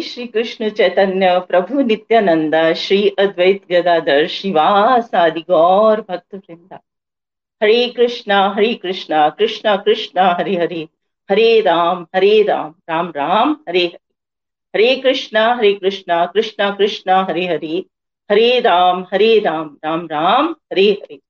श्री कृष्ण चैतन्य, प्रभु नित्यानंद, श्री अद्वैत गदाधर शिवास आदि गौर भक्त वृंदा। हरे कृष्णा हरे कृष्णा कृष्णा कृष्णा, हरे हरे। हरे राम हरे राम राम राम, हरे हरे। हरे कृष्णा हरे कृष्णा कृष्णा कृष्णा, हरे हरे। हरे राम हरे राम राम राम, हरे हरे।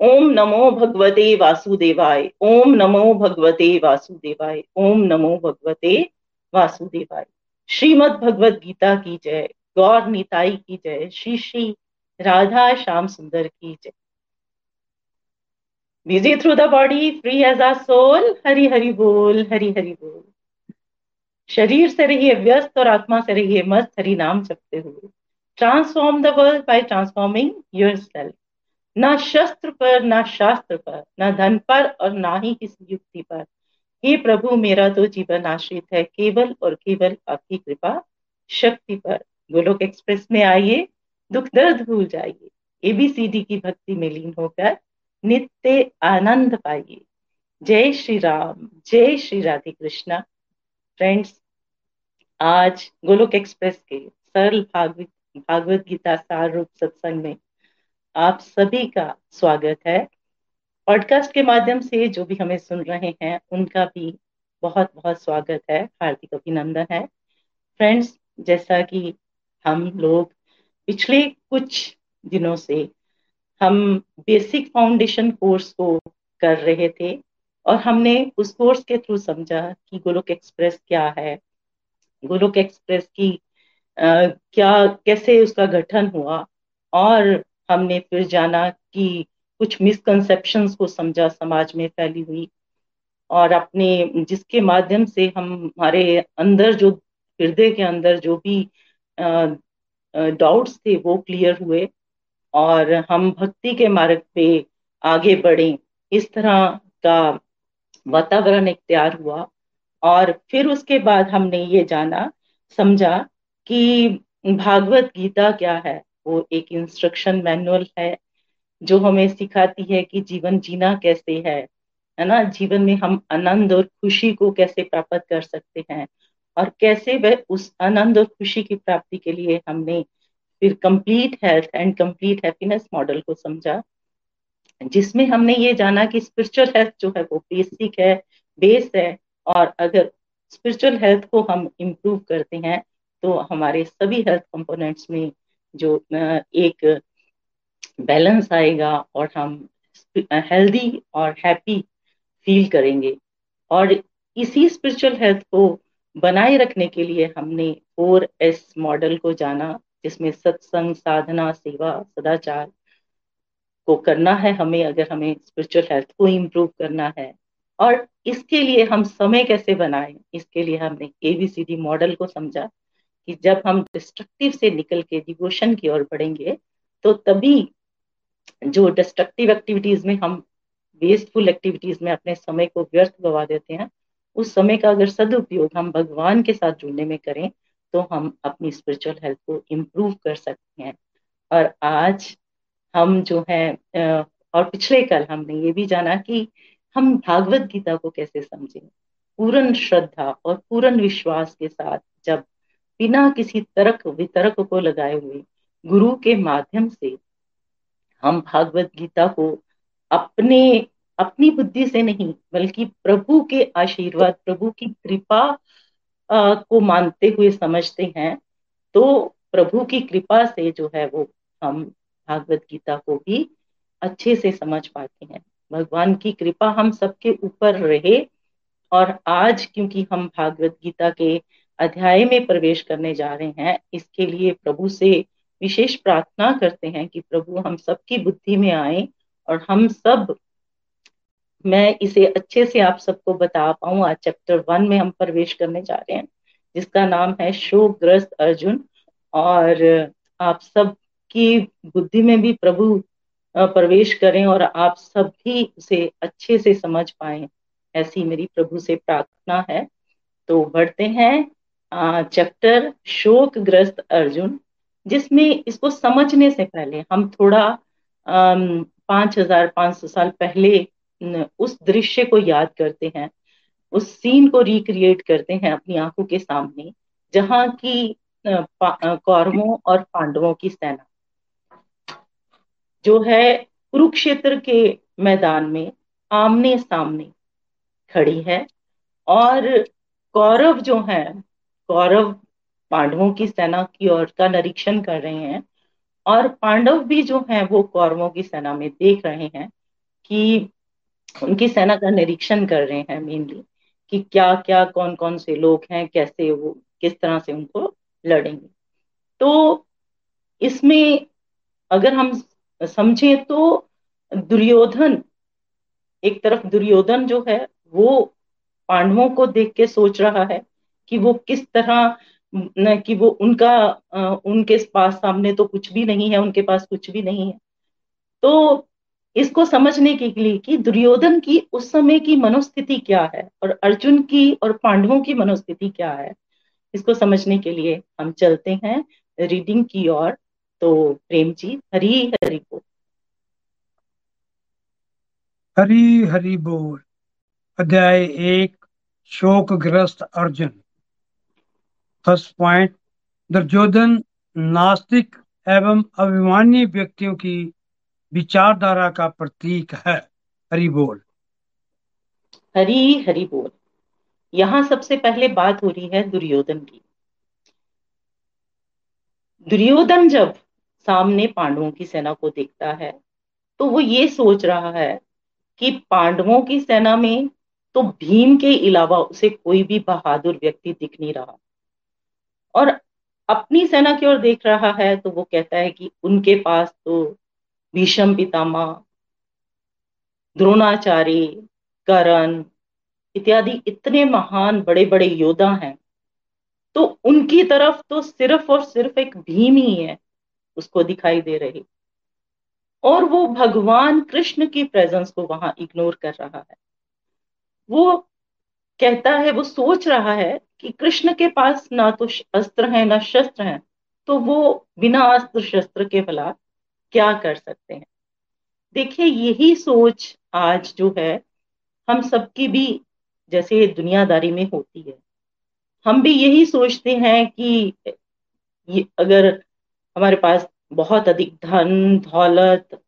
ओम नमो भगवते वासुदेवाय, ओम नमो भगवते वासुदेवाय, ओम नमो भगवते वासुदेवाय। श्रीमद भगवत गीता की जय, गौर निताई की जय, श्री श्री राधा श्याम सुंदर की जय। Busy through the body free as a soul Hari Hari बोल, हरि हरि बोल। शरीर से रहिए व्यस्त और आत्मा से रहिए मस्त, हरि नाम जपते हुए। Transform the world by transforming yourself ना शस्त्र पर, ना शास्त्र पर, ना धन पर और ना ही किसी युक्ति पर। हे प्रभु, मेरा तो जीवन आश्रित है। केवल और केवल आपकी कृपा शक्ति पर। गोलोक एक्सप्रेस में आइए, दुख दर्द भूल जाइए। एबीसीडी की भक्ति में लीन होकर नित्य आनंद पाइए। जय श्री राम, जय श्री राधे कृष्णा। फ्रेंड्स आज गोलोक एक्सप्रेस के सरल भागवत भागवत गीता सार रूप सत्संग में आप सभी का स्वागत है। पॉडकास्ट के माध्यम से जो भी हमें सुन रहे हैं उनका भी बहुत बहुत स्वागत है। हार्दिक अभिनंदन है। फ्रेंड्स जैसा कि हम लोग पिछले कुछ दिनों से हम बेसिक फाउंडेशन कोर्स को कर रहे थे और हमने उस कोर्स के थ्रू समझा कि गोलोक एक्सप्रेस क्या है। गोलोक एक्सप्रेस की आ, क्या कैसे उसका गठन हुआ और हमने फिर जाना कि कुछ मिसकंसेप्शन को समझा समाज में फैली हुई। और अपने जिसके माध्यम से हम हमारे अंदर जो, हृदय के अंदर जो भी डाउट्स थे वो क्लियर हुए। और हम भक्ति के मार्ग पे आगे बढ़े। इस तरह का वातावरण एक तैयार हुआ। और फिर उसके बाद हमने ये जाना, समझा कि भागवत गीता क्या है? वो एक इंस्ट्रक्शन मैनुअल है। जो हमें सिखाती है कि जीवन जीना कैसे है है ना? जीवन में हम आनंद और खुशी को कैसे प्राप्त कर सकते हैं? और कैसे वह उस आनंद और खुशी की प्राप्ति के लिए हमने फिर complete health and complete happiness model को समझा, जिसमें हमने ये जाना कि स्पिरिचुअल हेल्थ जो है वो बेसिक है बेस है, और अगर स्पिरिचुअल हेल्थ को हम इम्प्रूव करते हैं तो हमारे सभी हेल्थ कंपोनेंट्स में जो एक बैलेंस आएगा और हम हेल्दी और हैप्पी फील करेंगे। और इसी स्पिरिचुअल हेल्थ को बनाए रखने के लिए हमने फोर एस मॉडल को जाना, जिसमें सत्संग, साधना, सेवा, सदाचार को करना है हमें, अगर हमें स्पिरिचुअल हेल्थ को इम्प्रूव करना है। और इसके लिए हम समय कैसे बनाएँ? इसके लिए हमने एबीसीडी मॉडल को समझा कि जब हम डिस्ट्रक्टिव से निकल के डिवोशन की ओर बढ़ेंगे तो तभी जो डिस्ट्रक्टिव एक्टिविटीज़ में हम वेस्टफुल एक्टिविटीज़ में अपने समय को व्यर्थ गवा देते हैं, उस समय का अगर सदुपयोग हम भगवान के साथ जुड़ने में करें तो हम अपनी स्पिरिचुअल हेल्थ को इम्प्रूव कर सकते हैं। और आज हम जो है और पिछले कल हमने ये भी जाना कि हम भागवत गीता को कैसे समझें। पूर्ण श्रद्धा और पूर्ण विश्वास के साथ जब बिना किसी तर्क वितर्क को लगाए हुए गुरु के माध्यम से हम भागवत गीता को अपने, अपनी बुद्धि से नहीं, बल्कि प्रभु के आशीर्वाद, प्रभु की कृपा को मानते हुए समझते हैं तो प्रभु की कृपा से जो है वो हम भागवत गीता को भी अच्छे से समझ पाते हैं। भगवान की कृपा हम सबके ऊपर रहे और आज क्योंकि हम भागवत गीता के अध्याय में प्रवेश करने जा रहे हैं, इसके लिए प्रभु से विशेष प्रार्थना करते हैं कि प्रभु, हम सबकी बुद्धि में आए और हम सब, मैं इसे अच्छे से आप सबको बता पाऊँ। आज चैप्टर वन में हम प्रवेश करने जा रहे हैं, जिसका नाम है शोकग्रस्त अर्जुन। और आप सब की बुद्धि में भी प्रभु प्रवेश करें और आप सब भी उसे अच्छे से समझ पाए, ऐसी मेरी प्रभु से प्रार्थना है। तो बढ़ते हैं चैप्टर शोकग्रस्त अर्जुन। जिसमें इसको समझने से पहले, हम थोड़ा पाँच हज़ार पाँच सौ साल पहले उस दृश्य को याद करते हैं, उस सीन को रिक्रिएट करते हैं अपनी आँखों के सामने, जहाँ की कौरवों और पांडवों की सेना, जो है कुरुक्षेत्र के मैदान में आमने सामने खड़ी है, और कौरव जो है, कौरव पांडवों की सेना की ओर का निरीक्षण कर रहे हैं और पांडव भी जो हैं वो कौरवों की सेना में देख रहे हैं कि उनकी सेना का निरीक्षण कर रहे हैं मेनली कि क्या क्या कौन कौन से लोग हैं, कैसे वो, किस तरह से उनको लड़ेंगे। तो इसमें अगर हम समझें तो दुर्योधन, एक तरफ़ दुर्योधन जो है वो पांडवों को देख के सोच रहा है कि वो किस तरह न कि वो उनका उनके पास सामने तो कुछ भी नहीं है, उनके पास कुछ भी नहीं है। तो इसको समझने के लिए कि दुर्योधन की उस समय की मनोस्थिति क्या है और अर्जुन की और पांडवों की मनोस्थिति क्या है, इसको समझने के लिए हम चलते हैं रीडिंग की ओर। तो प्रेम जी, हरी हरी बोल। हरी हरी बोल। अध्याय एक, शोकग्रस्त अर्जुन। फ़र्स्ट पॉइंट, दुर्योधन नास्तिक एवं अभिमानी व्यक्तियों की विचारधारा का प्रतीक है। हरि बोल। हरी हरी बोल। यहाँ सबसे पहले बात हो रही है दुर्योधन की। दुर्योधन जब सामने पांडवों की सेना को देखता है तो वो ये सोच रहा है कि पांडवों की सेना में तो भीम के अलावा उसे कोई भी बहादुर व्यक्ति दिख नहीं रहा। और अपनी सेना की ओर देख रहा है तो वो कहता है कि उनके पास तो भीषम पितामा द्रोणाचार्य, करण इत्यादि इतने महान बड़े बड़े योद्धा हैं तो उनकी तरफ़ तो सिर्फ़ और सिर्फ़ एक भीम ही है, उसको दिखाई दे रही। और वो भगवान कृष्ण की प्रेजेंस को वहाँ इग्नोर कर रहा है। वो कहता है, वो सोच रहा है कि कृष्ण के पास ना तो अस्त्र है, ना शस्त्र है तो वो बिना अस्त्र शस्त्र के भला क्या कर सकते हैं? देखिए, यही सोच आज जो है, हम सबकी भी जैसे दुनियादारी में होती है। हम भी यही सोचते हैं कि अगर हमारे पास बहुत अधिक धन, दौलत,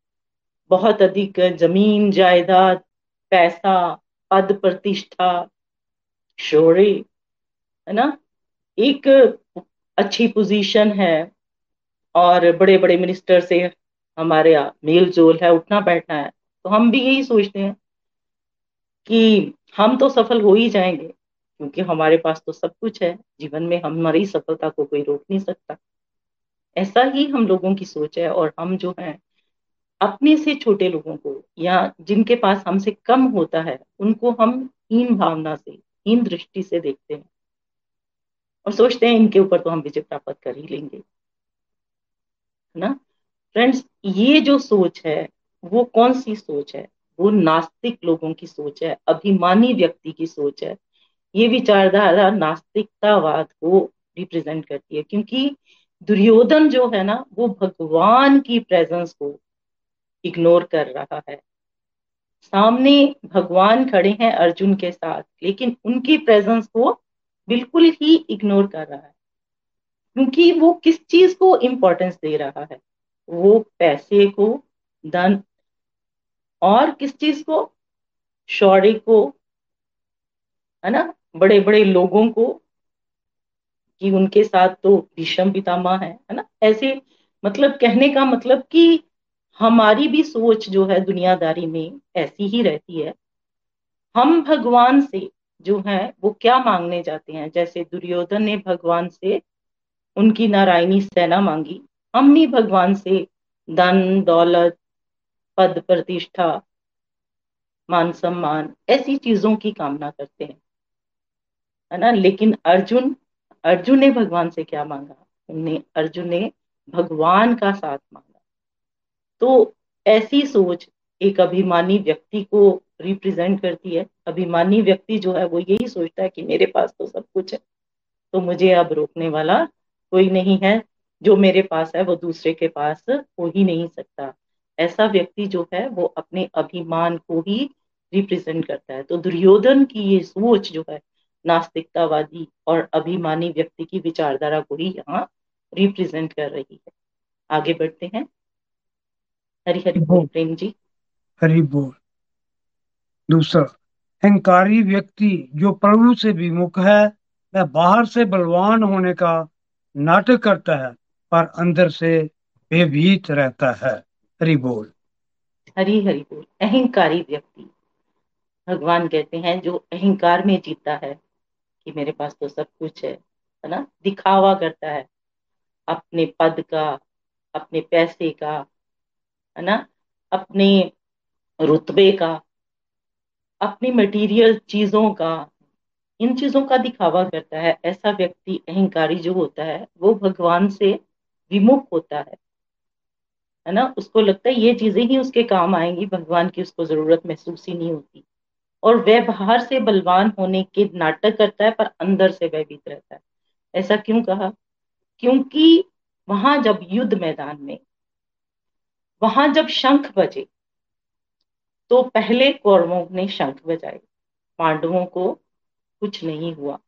बहुत अधिक ज़मीन, जायदाद, पैसा, पद प्रतिष्ठा शोरे है ना? एक अच्छी पोजीशन है और बड़े बड़े मिनिस्टर से हमारे मेल जोल है उठना बैठना है। तो हम भी यही सोचते हैं कि हम तो सफल हो ही जाएँगे, क्योंकि हमारे पास तो सब कुछ है। जीवन में हमारी सफलता को कोई रोक नहीं सकता। ऐसा ही हम लोगों की सोच है और हम जो है, अपने से छोटे लोगों को या जिनके पास हमसे कम होता है, उनको हम हीन भावना से, हीन दृष्टि से देखते हैं। और सोचते हैं इनके ऊपर तो हम विजय प्राप्त कर ही लेंगे, है ना? फ्रेंड्स ये जो सोच है, वो कौन सी सोच है? वो नास्तिक लोगों की सोच है, अभिमानी व्यक्ति की सोच है। ये विचारधारा नास्तिकतावाद को रिप्रेजेंट करती है, क्योंकि दुर्योधन जो है ना, वो भगवान की प्रेजेंस को इग्नोर कर रहा है। सामने भगवान खड़े हैं अर्जुन के साथ, लेकिन उनकी प्रेजेंस को बिल्कुल ही इग्नोर कर रहा है। क्योंकि वो किस चीज़ को इम्पोर्टेंस दे रहा है? वो पैसे को, धन, और किस चीज़ को? शौर्य को, है ना? बड़े बड़े लोगों को, कि उनके साथ तो भीषम पितामह है है ना? ऐसे मतलब कहने का मतलब कि हमारी भी सोच जो है दुनियादारी में ऐसी ही रहती है। हम भगवान से जो है, वो क्या मांगने जाते हैं? जैसे दुर्योधन ने भगवान से उनकी नारायणी सेना मांगी। हम भी भगवान से धन, दौलत, पद, प्रतिष्ठा, मान सम्मान, ऐसी चीज़ों की कामना करते हैं। है ना? लेकिन अर्जुन अर्जुन ने भगवान से क्या मांगा? उन्हें अर्जुन ने भगवान का साथ मांगा। तो ऐसी सोच एक अभिमानी व्यक्ति को रिप्रेजेंट करती है। अभिमानी व्यक्ति जो है वो यही सोचता है कि मेरे पास तो सब कुछ है तो मुझे अब रोकने वाला कोई नहीं है। जो मेरे पास है वो दूसरे के पास हो ही नहीं सकता। ऐसा व्यक्ति जो है वो अपने अभिमान को ही रिप्रेजेंट करता है। तो दुर्योधन की ये सोच जो है नास्तिकतावादी और अभिमानी व्यक्ति की विचारधारा को ही यहाँ रिप्रेजेंट कर रही है। आगे बढ़ते हैं। हरि हरि बोल प्रेम जी। हरि बोल। दूसरा, अहंकारी व्यक्ति जो प्रभु से विमुख है, वह बाहर से बलवान होने का नाटक करता है, पर अंदर से बेभीत रहता है। हरि बोल। हरि हरि बोल। अहंकारी व्यक्ति। भगवान कहते हैं, जो अहंकार में जीता है, कि मेरे पास तो सब कुछ है है ना? दिखावा करता है, अपने पद का, अपने पैसे का, है ना? अपने रुतबे का, अपनी मटेरियल चीज़ों का, इन चीज़ों का दिखावा करता है। ऐसा व्यक्ति अहंकारी जो होता है, वो भगवान से विमुख होता है। है ना? उसको लगता है ये चीज़ें ही उसके काम आएँगी, भगवान की उसको ज़रूरत महसूस ही नहीं होती। और वह बाहर से बलवान होने के नाटक करता है, पर अंदर से वह भीत रहता है। ऐसा क्यों कहा? क्योंकि वहाँ जब युद्ध मैदान में, वहाँ जब शंख बजे तो पहले कौरवों ने शंख बजाए। पांडवों को कुछ नहीं हुआ।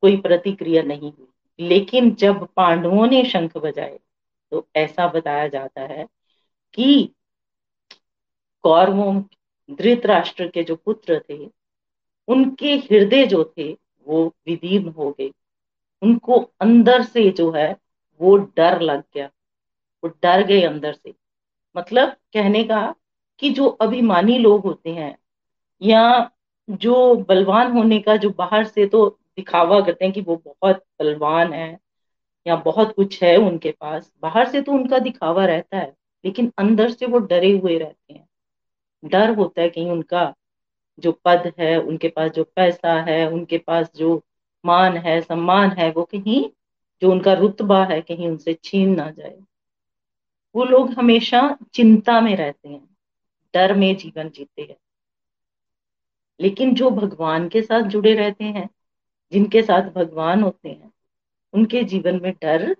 कोई प्रतिक्रिया नहीं हुई। लेकिन जब पांडवों ने शंख बजाए तो ऐसा बताया जाता है कि कौरवों, धृतराष्ट्र के जो पुत्र थे, उनके हृदय जो थे, वो विदीर्ण हो गए। उनको अंदर से जो है, वो डर लग गया। वो डर गए अंदर से। मतलब कहने का कि जो अभिमानी लोग होते हैं या जो बलवान होने का जो बाहर से तो दिखावा करते हैं कि वो बहुत बलवान है या बहुत कुछ है उनके पास, बाहर से तो उनका दिखावा रहता है, लेकिन अंदर से वो डरे हुए रहते हैं। डर होता है कहीं उनका जो पद है, उनके पास जो पैसा है, उनके पास जो मान है, सम्मान है, वो कहीं जो उनका रुतबा है कहीं उनसे छीन ना जाए। वो लोग हमेशा चिंता में रहते हैं। डर में जीवन जीते हैं। लेकिन जो भगवान के साथ जुड़े रहते हैं, जिनके साथ भगवान होते हैं, उनके जीवन में डर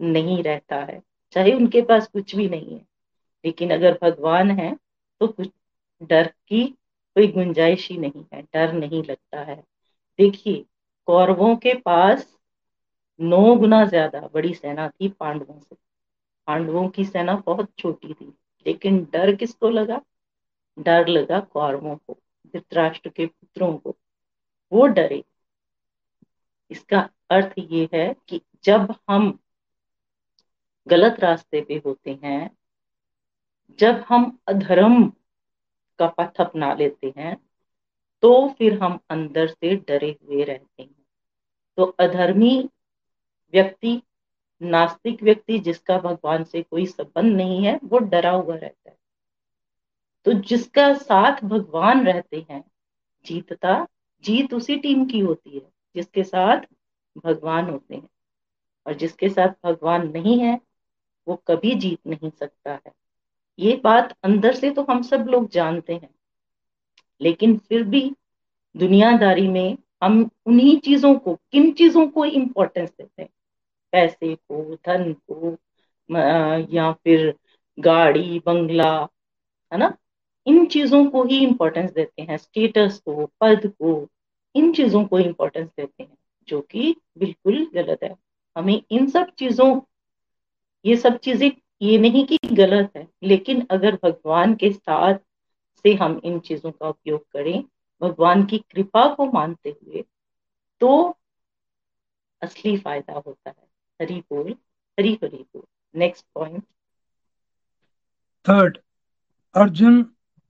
नहीं रहता है। चाहे उनके पास कुछ भी नहीं है, लेकिन अगर भगवान है तो कुछ डर की कोई गुंजाइश ही नहीं है, डर नहीं लगता है। देखिए, कौरवों के पास नौ गुना ज़्यादा बड़ी सेना थी पांडवों से। पांडवों की सेना बहुत छोटी थी, लेकिन डर किसको लगा? डर लगा कौरवों को, धृतराष्ट्र के पुत्रों को। वो डरे। इसका अर्थ ये है कि जब हम गलत रास्ते पे होते हैं, जब हम अधर्म का पथ अपना लेते हैं तो फिर हम अंदर से डरे हुए रहते हैं। तो अधर्मी व्यक्ति, नास्तिक व्यक्ति जिसका भगवान से कोई संबंध नहीं है, वो डरा हुआ रहता है। तो जिसका साथ भगवान रहते हैं, जीतता, जीत उसी टीम की होती है, जिसके साथ भगवान होते हैं। और जिसके साथ भगवान नहीं है, वो कभी जीत नहीं सकता है। ये बात अंदर से तो हम सब लोग जानते हैं, लेकिन फिर भी दुनियादारी में हम उन्हीं चीज़ों को, किन चीज़ों को इम्पोर्टेंस देते हैं? पैसे को, धन को या फिर गाड़ी, बंगला, है ना? इन चीज़ों को ही इम्पोर्टेंस देते हैं स्टेटस को, पद को, इन चीज़ों को इम्पोर्टेंस देते हैं, जो कि बिल्कुल गलत है। हमें इन सब चीज़ों, ये सब चीज़ें, ये नहीं कि गलत है, लेकिन अगर भगवान के साथ से हम इन चीज़ों का उपयोग करें, भगवान की कृपा को मानते हुए तो असली फ़ायदा होता है। हरी बोल, हरी हरी बोल। नेक्स्ट पॉइंट थर्ड अर्जुन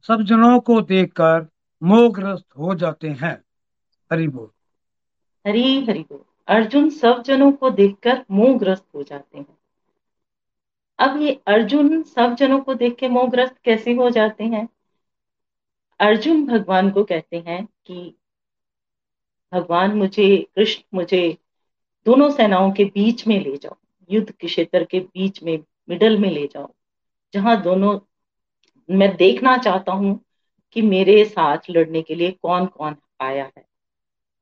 सब जनों को देखकर मोहग्रस्त हो जाते हैं। हरी बोल। हरी हरी बोल। अर्जुन सब जनों को देखकर मोहग्रस्त हो जाते हैं। अब ये अर्जुन सब जनों को देख के मोहग्रस्त कैसे हो जाते हैं? अर्जुन भगवान को कहते हैं कि भगवान, मुझे, कृष्ण, मुझे दोनों सेनाओं के बीच में ले जाओ। युद्ध के क्षेत्र के बीच में, मिडल में ले जाओ। जहाँ दोनों मैं देखना चाहता हूँ कि मेरे साथ लड़ने के लिए कौन कौन आया है।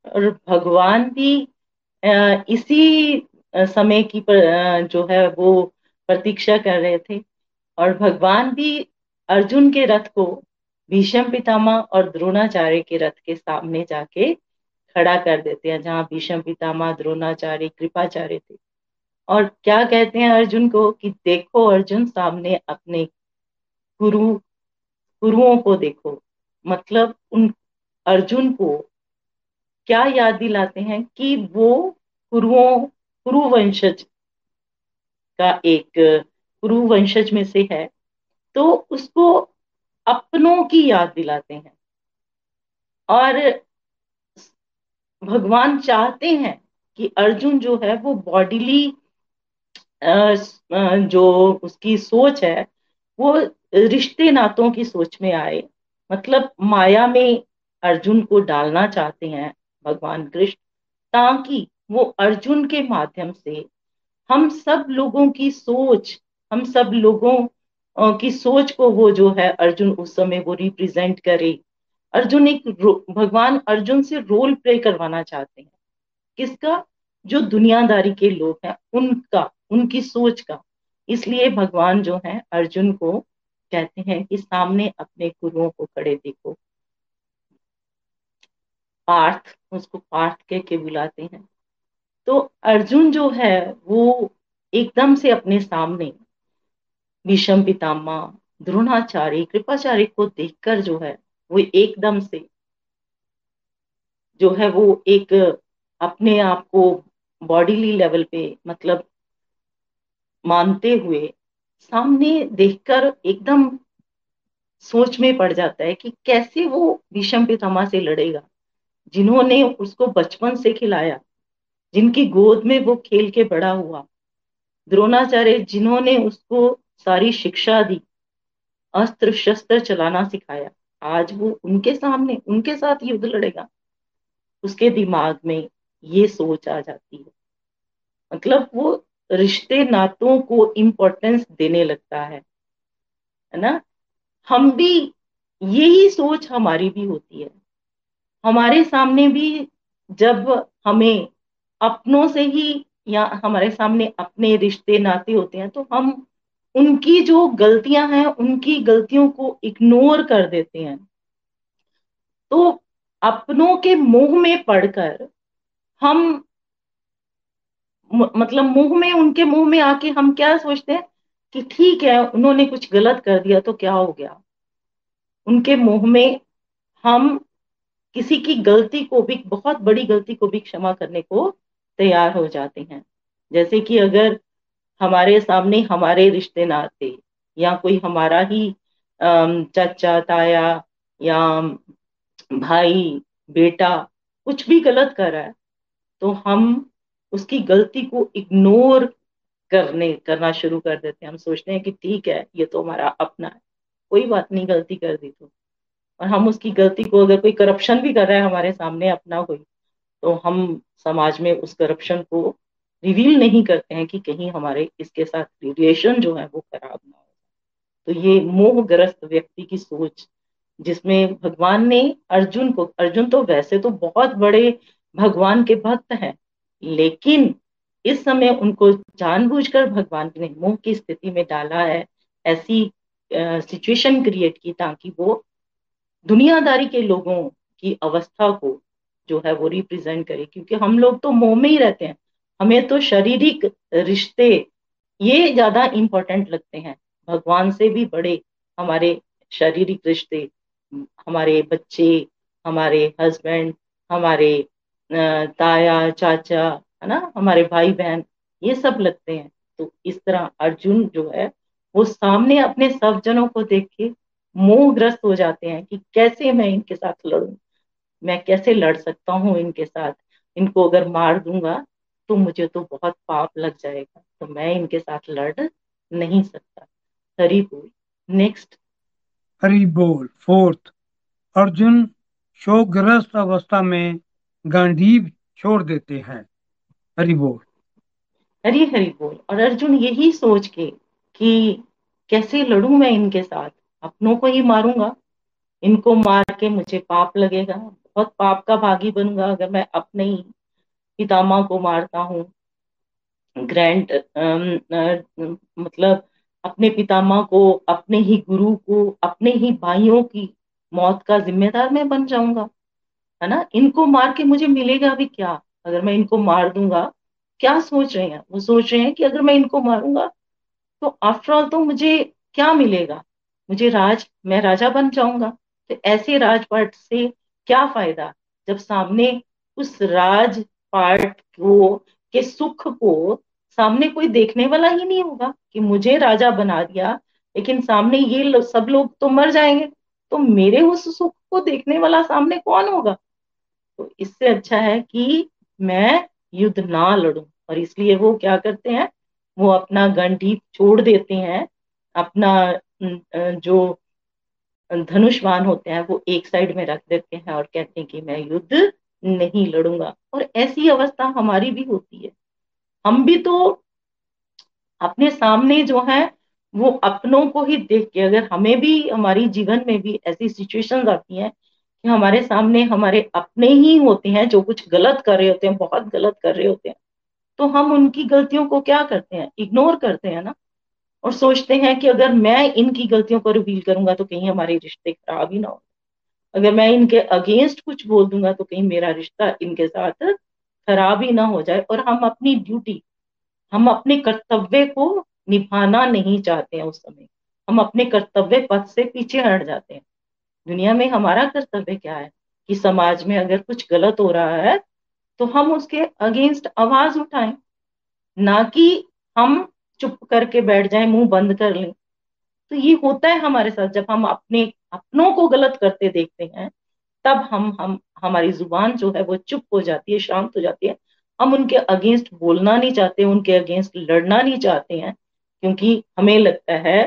और भगवान भी इसी समय की जो है वो प्रतीक्षा कर रहे थे। और भगवान भी अर्जुन के रथ को भीष्म पितामह और द्रोणाचार्य के रथ के सामने जाके खड़ा कर देते हैं, जहाँ भीष्म पितामह, द्रोणाचार्य, कृपाचार्य थे। और क्या कहते हैं अर्जुन को कि देखो अर्जुन सामने अपने गुरु, गुरुओं को देखो। मतलब उन अर्जुन को क्या याद दिलाते हैं कि वो गुरुओं कुरु वंशज का एक कुरु वंशज में से है। तो उसको अपनों की याद दिलाते हैं। और भगवान चाहते हैं कि अर्जुन जो है वो बॉडीली जो उसकी सोच है, वो रिश्ते नातों की सोच में आए। मतलब माया में अर्जुन को डालना चाहते हैं भगवान कृष्ण, ताकि वो अर्जुन के माध्यम से हम सब लोगों की सोच, हम सब लोगों की सोच को वो जो है अर्जुन उस समय वो रिप्रेजेंट करे। अर्जुन एक भगवान अर्जुन से रोल प्ले करवाना चाहते हैं। किसका? जो दुनियादारी के लोग हैं, उनका, उनकी सोच का। इसलिए भगवान जो है अर्जुन को कहते हैं कि सामने अपने गुरुओं को खड़े देखो। पार्थ, उसको पार्थ कह के बुलाते हैं। तो अर्जुन जो है, वो एकदम से अपने सामने विषम पितामा द्रोणाचार्य, कृपाचार्य को देखकर जो है, वो एकदम से जो है, वो एक अपने आप को बॉडीली लेवल पे मतलब मानते हुए सामने देखकर एकदम सोच में पड़ जाता है कि कैसे वो विषम पितामा से लड़ेगा, जिन्होंने उसको बचपन से खिलाया, जिनकी गोद में वो खेल के बड़ा हुआ। द्रोणाचार्य जिन्होंने उसको सारी शिक्षा दी अस्त्र शस्त्र चलाना सिखाया, आज वो उनके सामने, उनके साथ युद्ध लड़ेगा। उसके दिमाग में ये सोच आ जाती है। मतलब वो रिश्ते नातों को इम्पोर्टेंस देने लगता है है ना? हम भी यही सोच हमारी भी होती है। हमारे सामने भी जब हमें अपनों से ही या हमारे सामने अपने रिश्ते नाते होते हैं तो हम उनकी जो गलतियाँ हैं, उनकी गलतियों को इग्नोर कर देते हैं। तो अपनों के मुँह में पढ़कर हम मतलब मुँह में, उनके मुँह में आके हम क्या सोचते हैं कि ठीक है, उन्होंने कुछ गलत कर दिया तो क्या हो गया? उनके मुँह में हम किसी की गलती को भी, बहुत बड़ी गलती को भी क्षमा करने को तैयार हो जाते हैं। जैसे कि अगर हमारे सामने हमारे रिश्ते नाते, या कोई हमारा ही चाचा, ताया, या भाई, बेटा कुछ भी गलत कर रहा है तो हम उसकी गलती को इग्नोर करने, करना शुरू कर देते हैं। हम सोचते हैं कि ठीक है, ये तो हमारा अपना है। कोई बात नहीं, गलती कर दी तो। और हम उसकी गलती को, अगर कोई करप्शन भी कर रहा है हमारे सामने अपना कोई तो हम समाज में उस करप्शन को रिवील नहीं करते हैं कि कहीं हमारे इसके साथ रिलेशन जो है वो खराब ना हो। तो ये मोहग्रस्त व्यक्ति की सोच, जिसमें भगवान ने अर्जुन को, अर्जुन तो वैसे तो बहुत बड़े भगवान के भक्त हैं लेकिन इस समय उनको जानबूझकर भगवान ने मोह की स्थिति में डाला है, ऐसी सिचुएशन क्रिएट की ताकि वो दुनियादारी के लोगों की अवस्था को जो है वो रिप्रेजेंट करे। क्योंकि हम लोग तो मोह में ही रहते हैं। हमें तो शारीरिक रिश्ते ये ज़्यादा इंपॉर्टेंट लगते हैं। भगवान से भी बड़े हमारे शारीरिक रिश्ते, हमारे बच्चे, हमारे हस्बैंड हमारे ताया, चाचा, है ना, हमारे भाई बहन ये सब लगते हैं। तो इस तरह अर्जुन जो है, वो सामने अपने सब जनों को देख के मोहग्रस्त हो जाते हैं कि कैसे मैं इनके साथ लड़ूं? मैं कैसे लड़ सकता हूँ इनके साथ? इनको अगर मार दूँगा तो मुझे तो बहुत पाप लग जाएगा। तो मैं इनके साथ लड़ नहीं सकता। हरी बोल। नेक्स्ट हरी बोल। फोर्थ अर्जुन शोकग्रस्त अवस्था में गांडीव छोड़ देते हैं। हरि बोल। हरी हरी बोल। और अर्जुन यही सोच के कि कैसे लड़ूं मैं इनके साथ? अपनों को ही मारूँगा। इनको मार के मुझे पाप लगेगा। बहुत पाप का भागी बनूँगा अगर मैं अपने ही पितामा को मारता हूँ। ग्रैंड मतलब अपने पितामा को, अपने ही गुरु को, अपने ही भाइयों की मौत का जिम्मेदार मैं बन जाऊँगा। है ना? इनको मार के मुझे मिलेगा भी क्या? अगर मैं इनको मार दूँगा क्या सोच रहे हैं? वो सोच रहे हैं कि अगर मैं इनको मारूँगा तो आफ्टर ऑल तो मुझे क्या मिलेगा? मुझे राज मैं राजा बन जाऊँगा। तो ऐसे राजपाट से क्या फ़ायदा? जब सामने उस राजपाट को के सुख को सामने कोई देखने वाला ही नहीं होगा कि मुझे राजा बना दिया लेकिन सामने ये लो, सब लोग तो मर जाएँगे। तो मेरे उस सुख को देखने वाला सामने कौन होगा? तो इससे अच्छा है कि मैं युद्ध ना लड़ूं। और इसलिए वो क्या करते हैं, वो अपना गंडी छोड़ देते हैं। अपना जो धनुष्वान होते हैं, वो एक साइड में रख देते हैं और कहते हैं कि मैं युद्ध नहीं लड़ूँगा। और ऐसी अवस्था हमारी भी होती है। हम भी तो अपने सामने जो है, वो अपनों को ही देख के, अगर हमें भी, हमारी जीवन में भी ऐसी सिचुएशंस आती हैं कि हमारे सामने हमारे अपने ही होते हैं, जो कुछ गलत कर रहे होते हैं, बहुत गलत कर रहे होते हैं। तो हम उनकी गलतियों को क्या करते हैं? इग्नोर करते हैं ना? और सोचते हैं कि अगर मैं इनकी गलतियों को रिवील करूँगा तो कहीं हमारे रिश्ते खराब ही ना हो। अगर मैं इनके अगेंस्ट कुछ बोल दूँगा तो कहीं मेरा रिश्ता इनके साथ खराब ही ना हो जाए। और हम अपनी ड्यूटी हम अपने कर्तव्य को निभाना नहीं चाहते हैं उस समय। हम अपने कर्तव्य पथ से पीछे हट जाते हैं। दुनिया में हमारा कर्तव्य क्या है? कि समाज में अगर कुछ गलत हो रहा है तो हम उसके अगेंस्ट आवाज़ उठाएँ। ना कि हम चुप करके बैठ जाएँ, मुँह बंद कर लें। तो ये होता है हमारे साथ। जब हम अपने अपनों को गलत करते देखते हैं, तब हम हम, हमारी ज़ुबान जो है वो चुप हो जाती है, शांत हो जाती है। हम उनके अगेंस्ट बोलना नहीं चाहते, उनके अगेंस्ट लड़ना नहीं चाहते हैं, क्योंकि हमें लगता है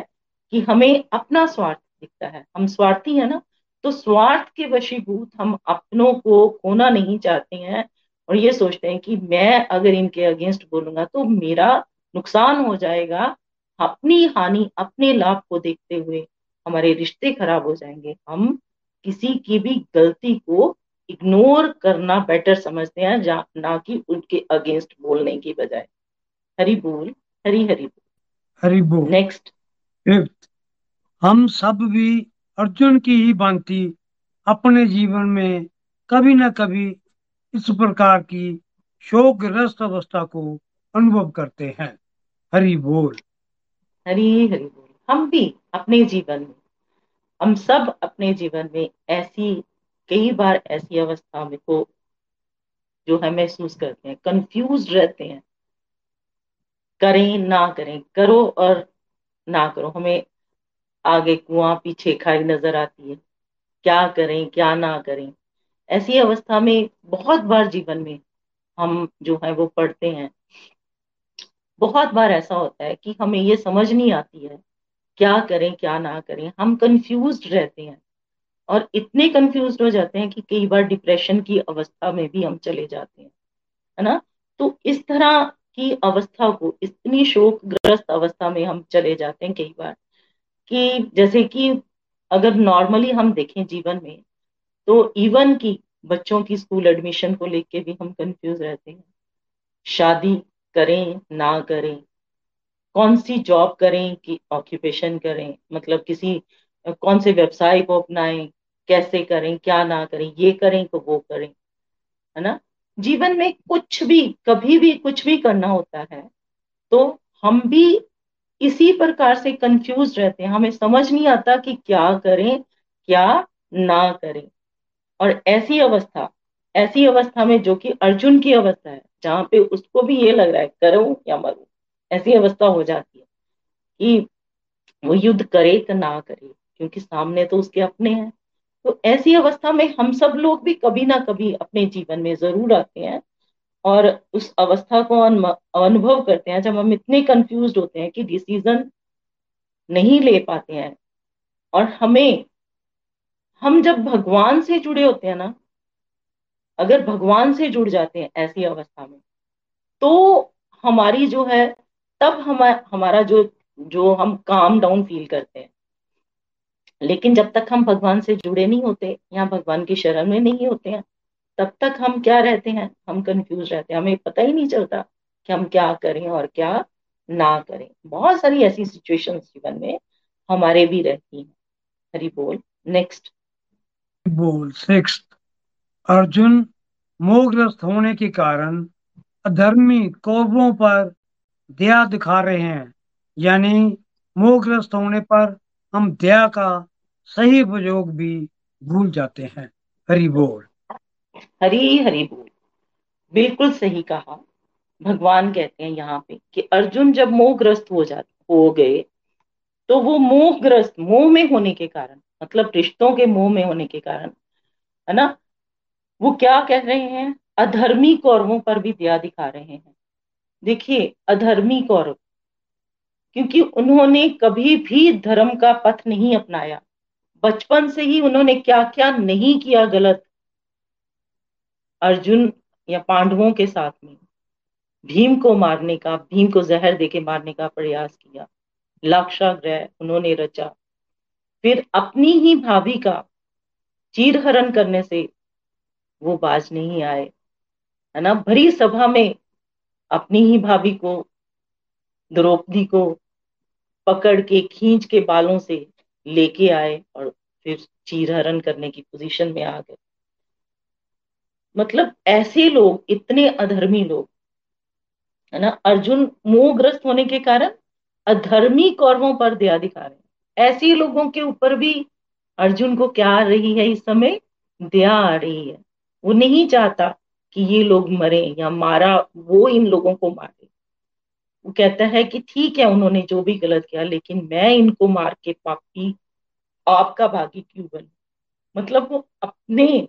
कि हमें अपना स्वार्थ दिखता है। हम स्वार्थी है ना तो स्वार्थ के वशीभूत हम अपनों को खोना नहीं चाहते हैं और ये सोचते हैं कि मैं अगर इनके अगेंस्ट बोलूँगा तो मेरा नुकसान हो जाएगा। अपनी हानि अपने लाभ को देखते हुए हमारे रिश्ते खराब हो जाएँगे। हम किसी की भी गलती को इग्नोर करना बेटर समझते हैं ना कि उनके अगेंस्ट बोलने की बजाय। हरी बोल हरी हरी बोल। हरी बोल। नेक्स्ट हम सब भी अर्जुन की ही भांति अपने जीवन में कभी ना कभी इस प्रकार की शोकग्रस्त अवस्था को अनुभव करते हैं। हरि बोल। हरी हरी बोल। हम भी अपने जीवन में, हम सब अपने जीवन में ऐसी, कई बार ऐसी अवस्था में को जो है महसूस करते हैं कंफ्यूज रहते हैं। करें ना करें, करो और ना करो, हमें आगे कुआँ पीछे खाई नज़र आती है। क्या करें, क्या ना करें? ऐसी अवस्था में बहुत बार जीवन में हम जो है वो पढ़ते हैं। बहुत बार ऐसा होता है कि हमें ये समझ नहीं आती है, क्या करें, क्या ना करें। हम कंफ्यूज रहते हैं और इतने कंफ्यूज हो जाते हैं कि कई बार डिप्रेशन की अवस्था में भी हम चले जाते हैं, है ना? तो इस तरह की अवस्था को, इतनी शोकग्रस्त अवस्था में हम चले जाते हैं कई बार। कि जैसे कि अगर नॉर्मली हम देखें जीवन में तो इवन की बच्चों की स्कूल एडमिशन को लेके भी हम कंफ्यूज रहते हैं। शादी करें, ना करें, कौन सी जॉब करें, कि ऑक्यूपेशन करें मतलब किसी, कौन से व्यवसाय को अपनाएँ, कैसे करें, क्या ना करें, ये करें तो वो करें, है ना? जीवन में कुछ भी, कभी भी कुछ भी करना होता है तो हम भी इसी प्रकार से कंफ्यूज रहते हैं। हमें समझ नहीं आता कि क्या करें, क्या ना करें। और ऐसी अवस्था ऐसी अवस्था में जो कि अर्जुन की अवस्था है, जहाँ पे उसको भी ये लग रहा है, करूँ या मरूं, ऐसी अवस्था हो जाती है कि वो युद्ध करे तो ना करे, क्योंकि सामने तो उसके अपने हैं। तो ऐसी अवस्था में हम सब लोग भी कभी ना कभी अपने जीवन में ज़रूर आते हैं। और उस अवस्था को अनुभव करते हैं, जब हम इतने कंफ्यूज होते हैं कि डिसीज़न नहीं ले पाते हैं। और हमें, हम जब भगवान से जुड़े होते हैं ना, अगर भगवान से जुड़ जाते हैं ऐसी अवस्था में तो हमारी जो है, तब हम, हमारा जो जो हम काम डाउन फील करते हैं। लेकिन जब तक हम भगवान से जुड़े नहीं होते या भगवान की शरण में नहीं होते हैं तब तक हम क्या रहते हैं? हम कंफ्यूज रहते हैं। हमें पता ही नहीं चलता कि हम क्या करें और क्या ना करें। बहुत सारी ऐसी सिचुएशंस जीवन में हमारे भी रहती हैं। हरी बोल। नेक्स्ट बोल। सिक्स अर्जुन मोहग्रस्त होने के कारण अधर्मी कौरवों पर दया दिखा रहे हैं। यानी मोहग्रस्त होने पर हम दया का सही उपयोग भी भूल जाते हैं। हरि बोल। हरी हरी बोल। बिल्कुल सही कहा। भगवान कहते हैं यहाँ पे कि अर्जुन जब मोहग्रस्त हो जा हो गए तो वो मोहग्रस्त मोह में होने के कारण मतलब रिश्तों के मोह में होने के कारण, है ना? वो क्या कह रहे हैं? अधर्मी कौरवों पर भी दया दिखा रहे हैं। देखिए, अधर्मी कौरव, क्योंकि उन्होंने कभी भी धर्म का पथ नहीं अपनाया। बचपन से ही उन्होंने क्या क्या नहीं किया गलत। अर्जुन या पांडवों के साथ में भीम को मारने का, भीम को जहर देके मारने का प्रयास किया। लाक्षाग्रह उन्होंने रचा। फिर अपनी ही भाभी का चीरहरण करने से वो बाज नहीं आए। है ना? भरी सभा में अपनी ही भाभी को, द्रौपदी को पकड़ के, खींच के बालों से लेके आए और फिर चीरहरण करने की पोजीशन में आ गए। मतलब ऐसे लोग, इतने अधर्मी लोग, है ना? अर्जुन मोहग्रस्त होने के कारण अधर्मी कौरवों पर दया दिखा रहे ऐसे लोगों के ऊपर भी अर्जुन को क्या आ रही है इस समय? दया आ रही है। वो नहीं चाहता कि ये लोग मरे या मारा, वो इन लोगों को मारे। वो कहता है कि ठीक है, उन्होंने जो भी गलत किया, लेकिन मैं इनको मार के पापी, आपका भागी क्यों बन? मतलब वो अपने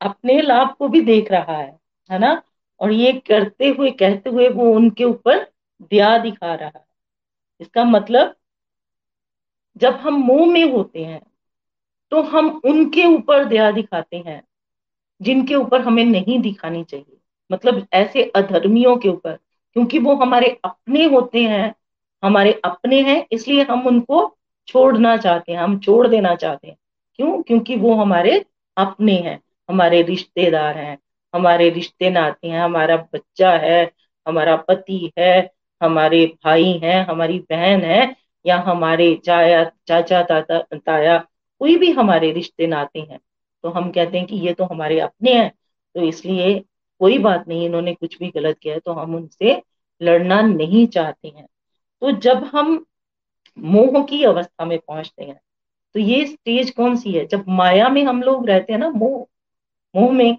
अपने लाभ को भी देख रहा है है ना? और ये करते हुए, कहते हुए वो उनके ऊपर दया दिखा रहा है। इसका मतलब जब हम मुँह में होते हैं तो हम उनके ऊपर दया दिखाते हैं, जिनके ऊपर हमें नहीं दिखानी चाहिए। मतलब ऐसे अधर्मियों के ऊपर, क्योंकि वो हमारे अपने होते हैं, हमारे अपने हैं, इसलिए हम उनको छोड़ना चाहते हैं, हम छोड़ देना चाहते हैं। क्यों? क्योंकि वो हमारे अपने हैं। हमारे रिश्तेदार हैं, हमारे रिश्ते नाते हैं, हमारा बच्चा है, हमारा पति है, हमारे भाई हैं, हमारी बहन है, या हमारे चाया, चाचा, ताता, ताया, कोई भी हमारे रिश्ते नाते हैं तो हम कहते हैं कि ये तो हमारे अपने हैं तो इसलिए कोई बात नहीं, इन्होंने कुछ भी गलत किया है तो हम उनसे लड़ना नहीं चाहते हैं। तो जब हम मोह की अवस्था में पहुँचते हैं तो ये स्टेज कौन सी है? जब माया में हम लोग रहते हैं ना, मोह मोह में,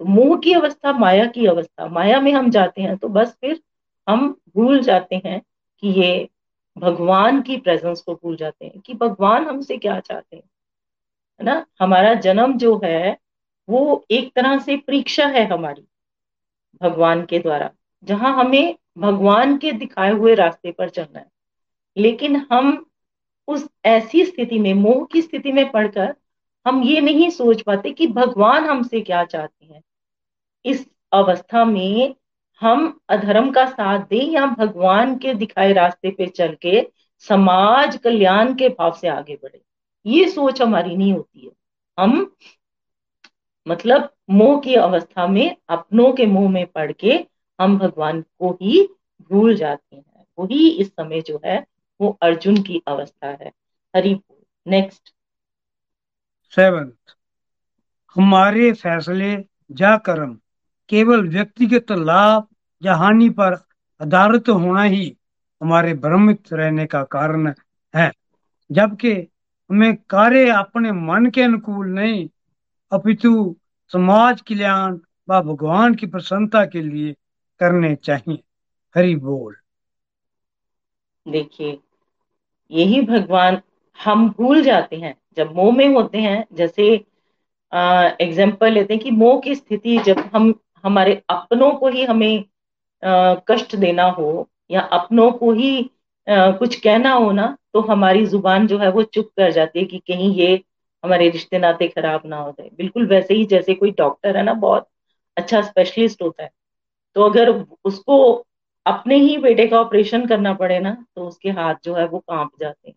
मोह की अवस्था, माया की अवस्था, माया में हम जाते हैं तो बस फिर हम भूल जाते हैं कि ये भगवान की प्रेजेंस को भूल जाते हैं, कि भगवान हमसे क्या चाहते हैं, है ना? हमारा जन्म जो है, वो एक तरह से परीक्षा है हमारी, भगवान के द्वारा, जहाँ हमें भगवान के दिखाए हुए रास्ते पर चलना है। लेकिन हम उस ऐसी स्थिति में, मोह की स्थिति में पढ़कर हम ये नहीं सोच पाते कि भगवान हमसे क्या चाहते हैं। इस अवस्था में हम अधर्म का साथ दें या भगवान के दिखाए रास्ते पे चल के समाज कल्याण के भाव से आगे बढ़े, ये सोच हमारी नहीं होती है। हम मतलब मोह की अवस्था में, अपनों के मुँह में पड़ के हम भगवान को ही भूल जाते हैं। वही इस समय जो है, वो अर्जुन की अवस्था है। हरि नेक्स्ट सेवंथ, हमारे फैसले या कर्म केवल व्यक्तिगत लाभ या हानि पर आधारित होना ही हमारे भ्रमित रहने का कारण है, जबकि हमें कार्य अपने मन के अनुकूल नहीं, अपितु समाज कल्याण व भगवान की प्रसन्नता के लिए करने चाहिए। हरि बोल। देखिए, यही भगवान हम भूल जाते हैं। जब मोह में होते हैं जैसे एग्ज़ाम्पल लेते हैं कि मोह की स्थिति जब हम हमारे अपनों को ही हमें कष्ट देना हो या अपनों को ही आ, कुछ कहना हो ना तो हमारी ज़ुबान जो है वो चुप कर जाती है कि कहीं ये हमारे रिश्ते नाते खराब ना हो जाए। बिल्कुल वैसे ही जैसे कोई डॉक्टर है ना बहुत अच्छा स्पेशलिस्ट होता है। तो अगर उसको अपने ही बेटे का ऑपरेशन करना पड़े ना तो उसके हाथ जो है वो काँप जाते हैं।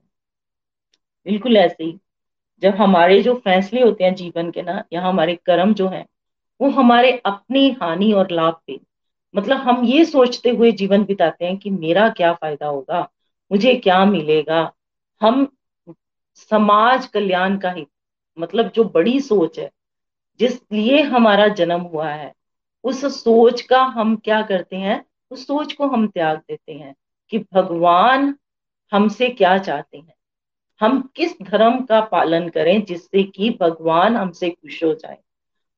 बिल्कुल ऐसे ही। जब हमारे जो फैसले होते हैं जीवन के ना, या हमारे कर्म जो हैं, वो हमारे अपनी हानि और लाभ पे। मतलब हम ये सोचते हुए जीवन बिताते हैं कि मेरा क्या फ़ायदा होगा, मुझे क्या मिलेगा? हम समाज कल्याण का ही मतलब जो बड़ी सोच है, जिस लिए हमारा जन्म हुआ है, उस सोच का हम क्या करते हैं? उस सोच को हम त्याग देते हैं कि भगवान हमसे क्या चाहते हैं। हम किस धर्म का पालन करें जिससे कि भगवान हमसे खुश हो जाए?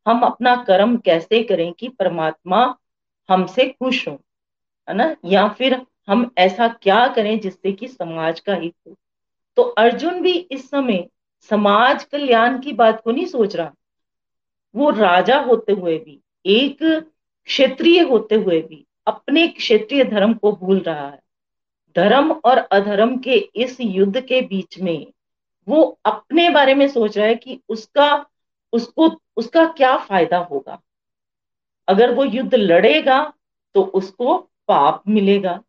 हम अपना कर्म कैसे करें कि परमात्मा हमसे खुश हो? है ना? या फिर हम ऐसा क्या करें जिससे कि समाज का हित हो? तो अर्जुन भी इस समय समाज कल्याण की बात को नहीं सोच रहा। वो राजा होते हुए भी, एक क्षेत्रीय होते हुए भी, अपने क्षेत्रीय धर्म को भूल रहा है। धर्म और अधर्म के इस युद्ध के बीच में वो अपने बारे में सोच रहा है कि उसका, उसको, उसका क्या फ़ायदा होगा। अगर वो युद्ध लड़ेगा तो उसको पाप मिलेगा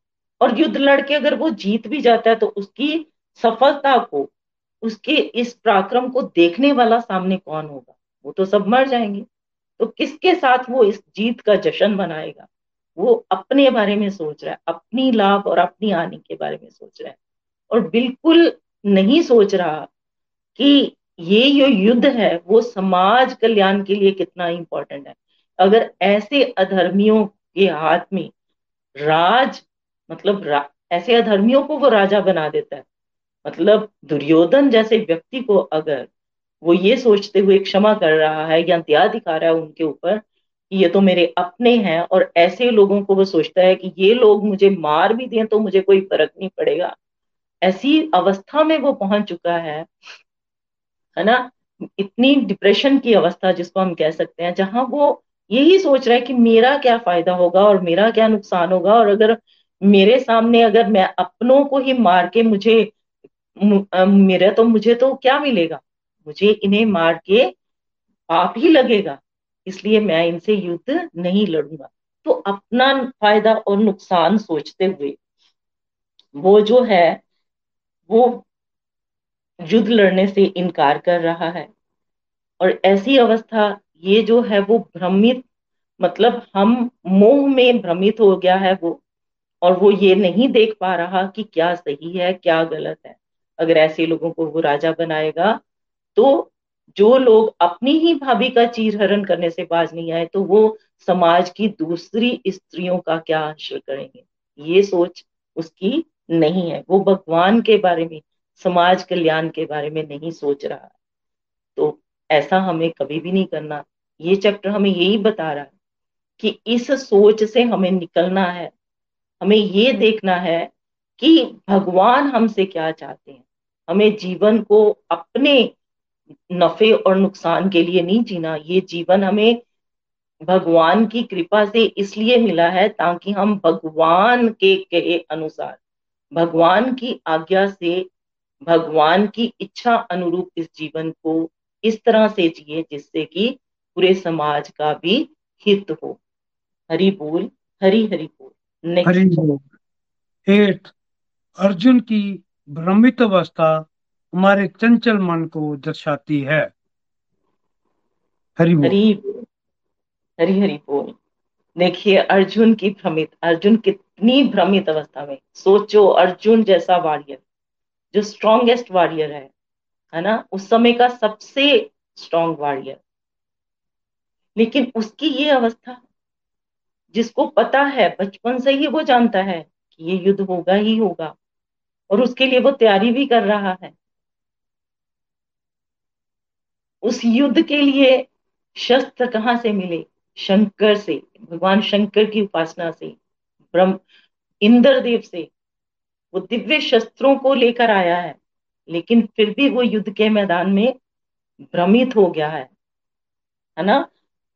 और युद्ध लड़के अगर वो जीत भी जाता है तो उसकी सफलता को, उसके इस पराक्रम को देखने वाला सामने कौन होगा? वो तो सब मर जाएँगे। तो किसके साथ वो इस जीत का जश्न मनाएगा? वो अपने बारे में सोच रहा है अपनी लाभ और अपनी हानि के बारे में सोच रहा है। और बिल्कुल नहीं सोच रहा कि ये जो युद्ध है वो समाज कल्याण के लिए कितना इंपॉर्टेंट है। अगर ऐसे अधर्मियों के हाथ में राज मतलब रा, ऐसे अधर्मियों को वो राजा बना देता है मतलब दुर्योधन जैसे व्यक्ति को अगर वो ये सोचते हुए क्षमा कर रहा है या दया दिखा रहा है उनके ऊपर ये तो मेरे अपने हैं और ऐसे लोगों को वो सोचता है कि ये लोग मुझे मार भी दें तो मुझे कोई फ़र्क नहीं पड़ेगा। ऐसी अवस्था में वो पहुँच चुका है है ना? इतनी डिप्रेशन की अवस्था जिसको हम कह सकते हैं, जहाँ वो यही सोच रहा है कि मेरा क्या फ़ायदा होगा और मेरा क्या नुकसान होगा और अगर मेरे सामने अगर मैं अपनों को ही मार के मुझे मेरा तो मुझे तो क्या मिलेगा? मुझे इन्हें मार के पाप ही लगेगा। इसलिए मैं इनसे युद्ध नहीं लड़ूँगा। तो अपना फ़ायदा और नुकसान सोचते हुए, वो जो है, वो युद्ध लड़ने से इनकार कर रहा है। और ऐसी अवस्था, ये जो है, वो भ्रमित मतलब हम मोह में भ्रमित हो गया है वो, और वो ये नहीं देख पा रहा कि क्या सही है, क्या गलत है। अगर ऐसे लोगों को वो राजा बनाएगा तो जो लोग अपनी ही भाभी का चीर हरण करने से बाज नहीं आए तो वो समाज की दूसरी स्त्रियों का क्या आश्रय करेंगे? ये सोच उसकी नहीं है। वो भगवान के बारे में समाज कल्याण के बारे में नहीं सोच रहा। तो ऐसा हमें कभी भी नहीं करना। ये चैप्टर हमें यही बता रहा है कि इस सोच से हमें निकलना है। हमें ये देखना है कि भगवान हमसे क्या चाहते हैं। हमें जीवन को अपने नफे और नुकसान के लिए नहीं जीना। ये जीवन हमें भगवान की कृपा से इसलिए मिला है ताकि हम भगवान के कहे अनुसार, भगवान की आज्ञा से, भगवान की इच्छा अनुरूप इस जीवन को इस तरह से जिए जिससे कि पूरे समाज का भी हित हो। हरि बोल, हरि हरि बोल। हरि बोल। अर्जुन की भ्रमित अवस्था हमारे चंचल मन को दर्शाती है। हरि हरि हरि हरि बोल। देखिए, अर्जुन की भ्रमित, अर्जुन कितनी भ्रमित अवस्था में। सोचो, अर्जुन जैसा वॉरियर जो स्ट्रॉन्गेस्ट वॉरियर है है ना? उस समय का सबसे स्ट्रॉन्ग वॉरियर लेकिन उसकी ये अवस्था, जिसको पता है, बचपन से ही वो जानता है कि ये युद्ध होगा ही होगा, और उसके लिए वो तैयारी भी कर रहा है। उस युद्ध के लिए शस्त्र कहाँ से मिले? शंकर से, भगवान शंकर की उपासना से, ब्रह्म, इंद्रदेव से। वो दिव्य शस्त्रों को लेकर आया है, लेकिन फिर भी वो युद्ध के मैदान में भ्रमित हो गया है। है ना?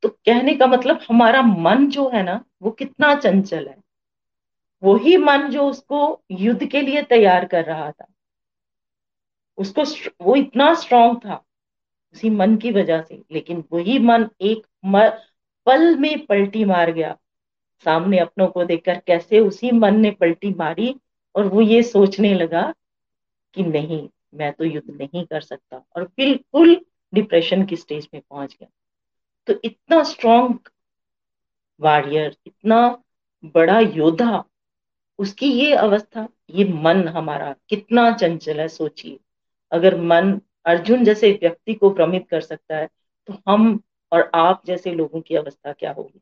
तो कहने का मतलब हमारा मन जो है ना, वो कितना चंचल है। वही मन जो उसको युद्ध के लिए तैयार कर रहा था, उसको वो इतना स्ट्रांग था। उसी मन की वजह से। लेकिन वही मन एक मर, पल में पलटी मार गया। सामने अपनों को देखकर कैसे उसी मन ने पलटी मारी और वो ये सोचने लगा कि नहीं मैं तो युद्ध नहीं कर सकता। और बिल्कुल डिप्रेशन की स्टेज में पहुँच गया। तो इतना स्ट्रॉन्ग वॉरियर इतना बड़ा योद्धा उसकी ये अवस्था ये मन हमारा कितना चंचल है सोचिए। अगर मन अर्जुन जैसे व्यक्ति को भ्रमित कर सकता है तो हम और आप जैसे लोगों की अवस्था क्या होगी?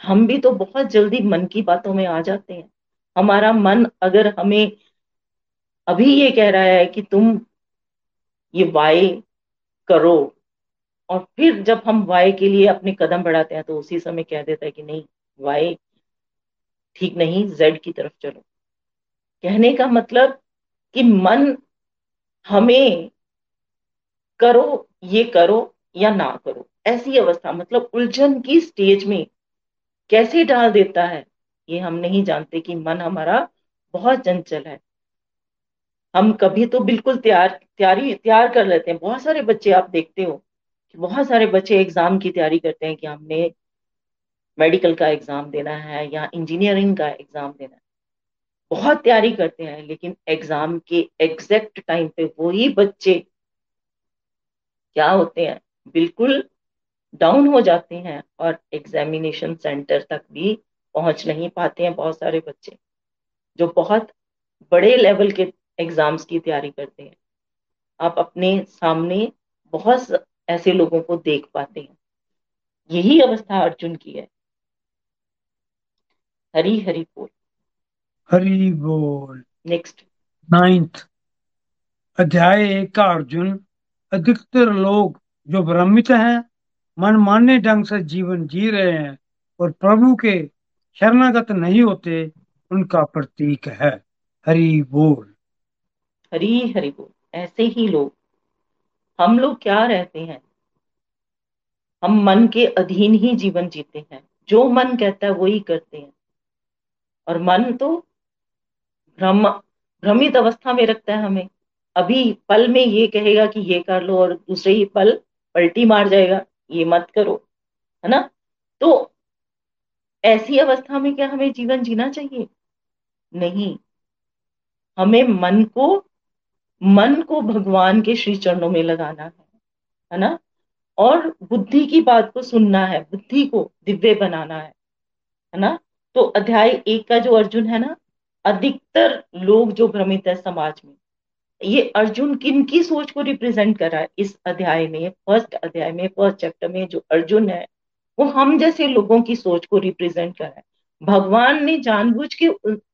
हम भी तो बहुत जल्दी मन की बातों में आ जाते हैं। हमारा मन अगर हमें अभी ये कह रहा है कि तुम ये वाय करो, और फिर जब हम वाय के लिए अपने कदम बढ़ाते हैं तो उसी समय कह देता है कि नहीं वाय ठीक नहीं, जेड की तरफ़ चलो। कहने का मतलब कि मन हमें करो, ये करो या ना करो। ऐसी अवस्था मतलब उलझन की स्टेज में कैसे डाल देता है, ये हम नहीं जानते कि मन हमारा बहुत चंचल है। हम कभी तो बिल्कुल तैयार, तैयारी, तैयार कर लेते हैं। बहुत सारे बच्चे आप देखते हो कि बहुत सारे बच्चे एग्ज़ाम की तैयारी करते हैं कि हमने मेडिकल का एग्ज़ाम देना है या इंजीनियरिंग का एग्ज़ाम देना है। बहुत तैयारी करते हैं, लेकिन एग्ज़ाम के एग्जैक्ट टाइम पे वही बच्चे क्या होते हैं? बिल्कुल डाउन हो जाते हैं और एग्जामिनेशन सेंटर तक भी पहुँच नहीं पाते हैं बहुत सारे बच्चे जो बहुत बड़े लेवल के एग्ज़ाम्स की तैयारी करते हैं। आप अपने सामने बहुत ऐसे लोगों को देख पाते हैं। यही अवस्था अर्जुन की है। हरी हरी बोल। हरी बोल। नेक्स्ट नाइन्थ अध्याय एक का अर्जुन अधिकतर लोग जो भ्रमित हैं, मनमाने ढंग से जीवन जी रहे हैं और प्रभु के शरणागत नहीं होते, उनका प्रतीक है। हरी बोल। हरी हरी बोल। ऐसे ही लोग। हम लोग क्या रहते हैं? हम मन के अधीन ही जीवन जीते हैं। जो मन कहता है, वही करते हैं। और मन तो भ्रम भ्रमित अवस्था में रखता है हमें। अभी पल में ये कहेगा कि ये कर लो और दूसरे ही पल पलटी मार जाएगा, ये मत करो, है ना? तो ऐसी अवस्था में क्या हमें जीवन जीना चाहिए? नहीं। हमें मन को मन को भगवान के श्री चरणों में लगाना है है ना? और बुद्धि की बात को सुनना है, बुद्धि को दिव्य बनाना है है ना? तो अध्याय एक का जो अर्जुन है ना, अधिकतर लोग जो भ्रमित है समाज में ये अर्जुन किन की सोच को रिप्रेजेंट कर रहा है? इस अध्याय में फ़र्स्ट अध्याय में फ़र्स्ट चैप्टर में जो अर्जुन है, वो हम जैसे लोगों की सोच को रिप्रेजेंट कर रहा है। भगवान ने जानबूझ के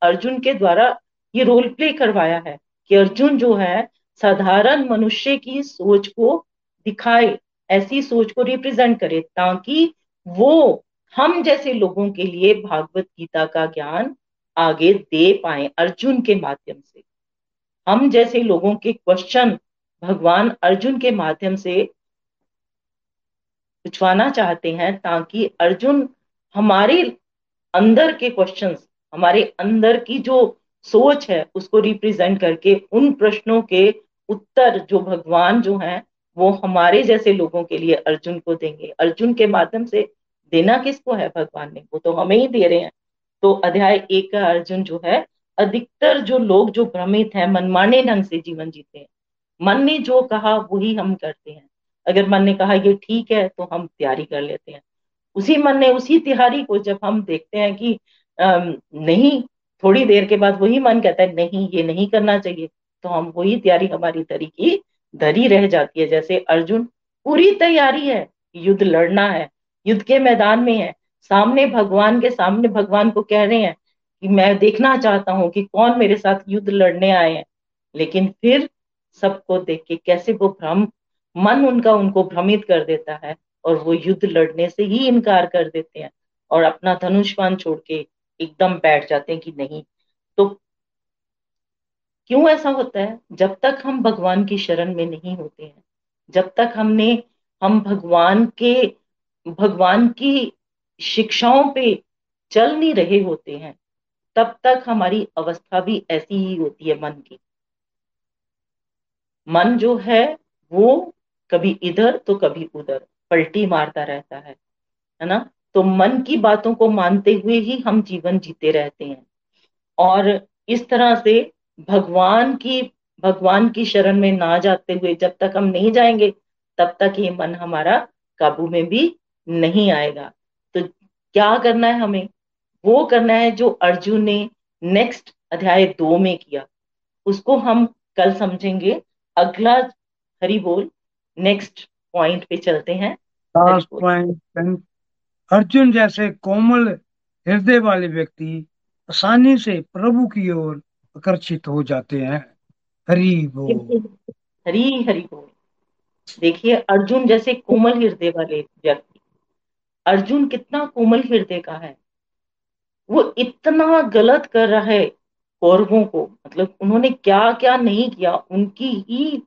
अर्जुन के द्वारा ये रोल प्ले करवाया है कि अर्जुन जो है, साधारण मनुष्य की सोच को दिखाए, ऐसी सोच को रिप्रेजेंट करे, ताकि वो हम जैसे लोगों के लिए भागवत गीता का ज्ञान आगे दे पाए अर्जुन के माध्यम से। हम जैसे लोगों के क्वेश्चन भगवान अर्जुन के माध्यम से पूछवाना चाहते हैं ताकि अर्जुन हमारे अंदर के क्वेश्चंस हमारे अंदर की जो सोच है, उसको रिप्रेजेंट करके उन प्रश्नों के उत्तर जो भगवान जो हैं, वो हमारे जैसे लोगों के लिए अर्जुन को देंगे। अर्जुन के माध्यम से देना किसको है? भगवान ने। वो तो हमें ही दे रहे हैं। तो अध्याय एक का अर्जुन जो है अधिकतर जो लोग जो भ्रमित हैं मनमाने ढंग से जीवन जीते हैं। मन ने जो कहा वही हम करते हैं। अगर मन ने कहा ये ठीक है तो हम तैयारी कर लेते हैं। उसी मन ने उसी तिहारी को जब हम देखते हैं कि आ, नहीं थोड़ी देर के बाद वही मन कहता है नहीं ये नहीं करना चाहिए तो हम वही तैयारी हमारी तरी की धरी रह जाती है। जैसे अर्जुन पूरी तैयारी है युद्ध लड़ना है युद्ध के मैदान में है सामने भगवान के सामने भगवान को कह रहे हैं कि मैं देखना चाहता हूँ कि कौन मेरे साथ युद्ध लड़ने आए हैं। लेकिन फिर सबको देख के कैसे वो भ्रम, मन उनका उनको भ्रमित कर देता है और वो युद्ध लड़ने से ही इनकार कर देते हैं और अपना धनुष्मान छोड़ के एकदम बैठ जाते हैं कि नहीं। तो क्यों ऐसा होता है? जब तक हम भगवान की शरण में नहीं होते हैं, जब तक हमने, हम भगवान के, भगवान की शिक्षाओं पे चल नहीं रहे होते हैं तब तक हमारी अवस्था भी ऐसी ही होती है मन की। मन जो है, वो कभी इधर तो कभी उधर, पलटी मारता रहता है है ना? तो मन की बातों को मानते हुए ही हम जीवन जीते रहते हैं। और इस तरह से भगवान की भगवान की शरण में ना जाते हुए जब तक हम नहीं जाएँगे, तब तक ये मन हमारा काबू में भी नहीं आएगा। तो क्या करना है हमें? वो करना है जो अर्जुन ने नेक्स्ट अध्याय दो में किया। उसको हम कल समझेंगे। अगला हरी बोल नेक्स्ट पॉइंट पे चलते हैं। अर्जुन जैसे कोमल हृदय वाले व्यक्ति आसानी से प्रभु की ओर आकर्षित हो जाते हैं। हरी बोल। हरी हरी बोल। देखिए अर्जुन जैसे कोमल हृदय वाले व्यक्ति। अर्जुन कितना कोमल हृदय का है। वो इतना गलत कर रहा है कौरवों को। मतलब उन्होंने क्या क्या नहीं किया, उनकी ही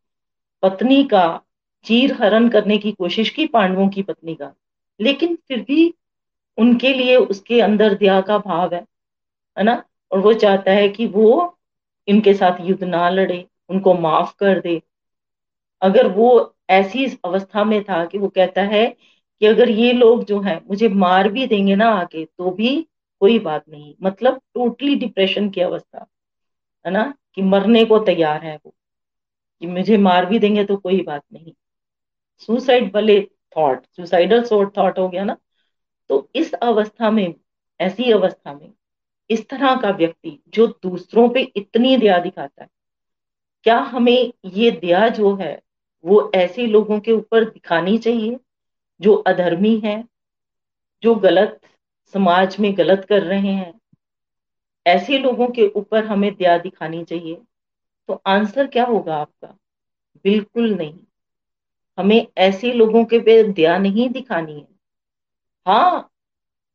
पत्नी का चीर हरण करने की कोशिश की, पांडवों की पत्नी का। लेकिन फिर भी उनके लिए उसके अंदर दया का भाव है है ना? और वो चाहता है कि वो इनके साथ युद्ध ना लड़े, उनको माफ़ कर दे। अगर वो ऐसी अवस्था में था कि वो कहता है कि अगर ये लोग जो है मुझे मार भी देंगे ना आके तो भी कोई बात नहीं। मतलब टोटली डिप्रेशन की अवस्था, है ना? कि मरने को तैयार है वो, कि मुझे मार भी देंगे तो कोई बात नहीं। सुसाइड वाले थॉट सुसाइडल सोट थॉट हो गया ना? तो इस अवस्था में, ऐसी अवस्था में, इस तरह का व्यक्ति जो दूसरों पे इतनी दया दिखाता है, क्या हमें ये दया जो है, वो ऐसे लोगों के ऊपर दिखानी चाहिए, जो अधर्मी है, जो गलत समाज में गलत कर रहे हैं। ऐसे लोगों के ऊपर हमें दया दिखानी चाहिए। तो आंसर क्या होगा आपका? बिल्कुल नहीं। हमें ऐसे लोगों के पे दया नहीं दिखानी है। हाँ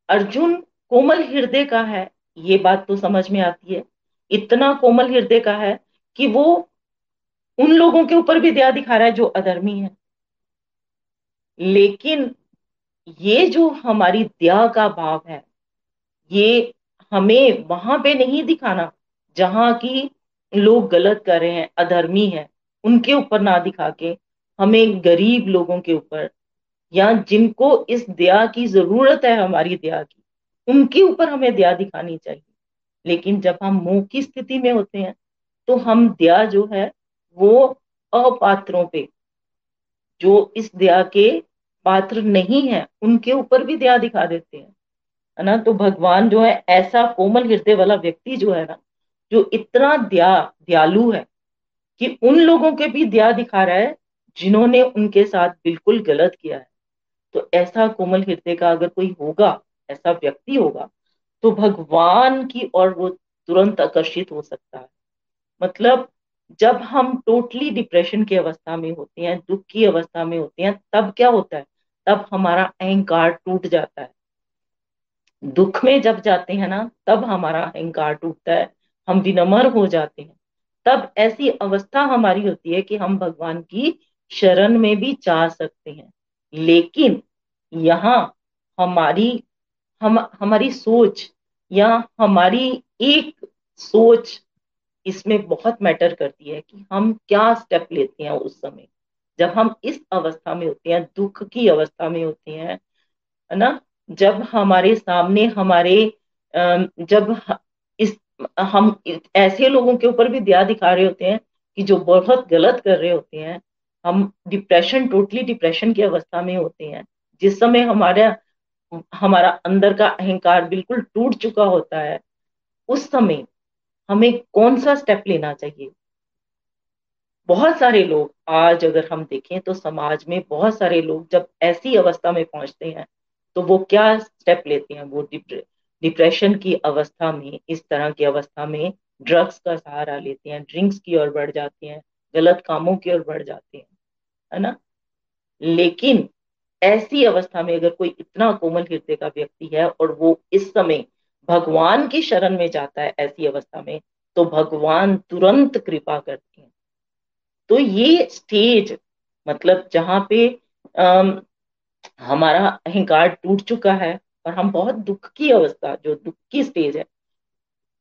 अर्जुन कोमल हृदय का है। ये बात तो समझ में आती है। इतना कोमल हृदय का है कि वो उन लोगों के ऊपर भी दया दिखा रहा है जो अधर्मी है। लेकिन ये जो हमारी दया का भाव है, ये हमें वहाँ पे नहीं दिखाना जहाँ की लोग गलत कर रहे हैं, अधर्मी है, उनके ऊपर ना दिखा के हमें गरीब लोगों के ऊपर या जिनको इस दया की ज़रूरत है, हमारी दया की, उनके ऊपर हमें दया दिखानी चाहिए। लेकिन जब हम मुँह की स्थिति में होते हैं तो हम दया जो है, वो अपात्रों पे, जो इस दया के पात्र नहीं है, उनके ऊपर भी दया दिखा देते हैं। है ना? तो भगवान जो है, ऐसा कोमल हृदय वाला व्यक्ति जो है ना, जो इतना दया, दयालु है कि उन लोगों के भी दया दिखा रहा है, जिन्होंने उनके साथ बिल्कुल गलत किया है। तो ऐसा कोमल हृदय का अगर कोई होगा, ऐसा व्यक्ति होगा तो भगवान की और वो तुरंत आकर्षित हो सकता है। मतलब जब हम टोटली डिप्रेशन की अवस्था में होते हैं, दुख की अवस्था में होते हैं, तब क्या होता है? तब हमारा अहंकार टूट जाता है। दुख में जब जाते हैं ना, तब हमारा अहंकार टूटता है, हम विनम्र हो जाते हैं। तब ऐसी अवस्था हमारी होती है कि हम भगवान की शरण में भी जा सकते हैं। लेकिन यहाँ हमारी, हम, हमारी सोच या हमारी एक सोच इसमें बहुत मैटर करती है कि हम क्या स्टेप लेते हैं उस समय। जब हम इस अवस्था में होते हैं, दुख की अवस्था में होते हैं, है ना? जब हमारे सामने, हमारे जब इस, हम ऐसे लोगों के ऊपर भी दया दिखा रहे होते हैं कि जो बहुत गलत कर रहे होते हैं, हम डिप्रेशन टोटली डिप्रेशन की अवस्था में होते हैं। जिस समय हमारा हमारा अंदर का अहंकार बिल्कुल टूट चुका होता है, उस समय हमें कौन सा स्टेप लेना चाहिए? बहुत सारे लोग आज अगर हम देखें तो समाज में बहुत सारे लोग जब ऐसी अवस्था में पहुँचते हैं तो वो क्या स्टेप लेते हैं? वो डिप्रेशन की अवस्था में, इस तरह की अवस्था में ड्रग्स का सहारा लेते हैं ड्रिंक्स की ओर बढ़ जाते हैं, गलत कामों की ओर बढ़ जाते हैं, है ना? लेकिन ऐसी अवस्था में अगर कोई इतना कोमल हृदय का व्यक्ति है और वो इस समय भगवान की शरण में जाता है ऐसी अवस्था में तो भगवान तुरंत कृपा करते हैं। तो ये स्टेज मतलब जहाँ पे हमारा अहंकार टूट चुका है और हम बहुत दुख की अवस्था, जो दुख की स्टेज है,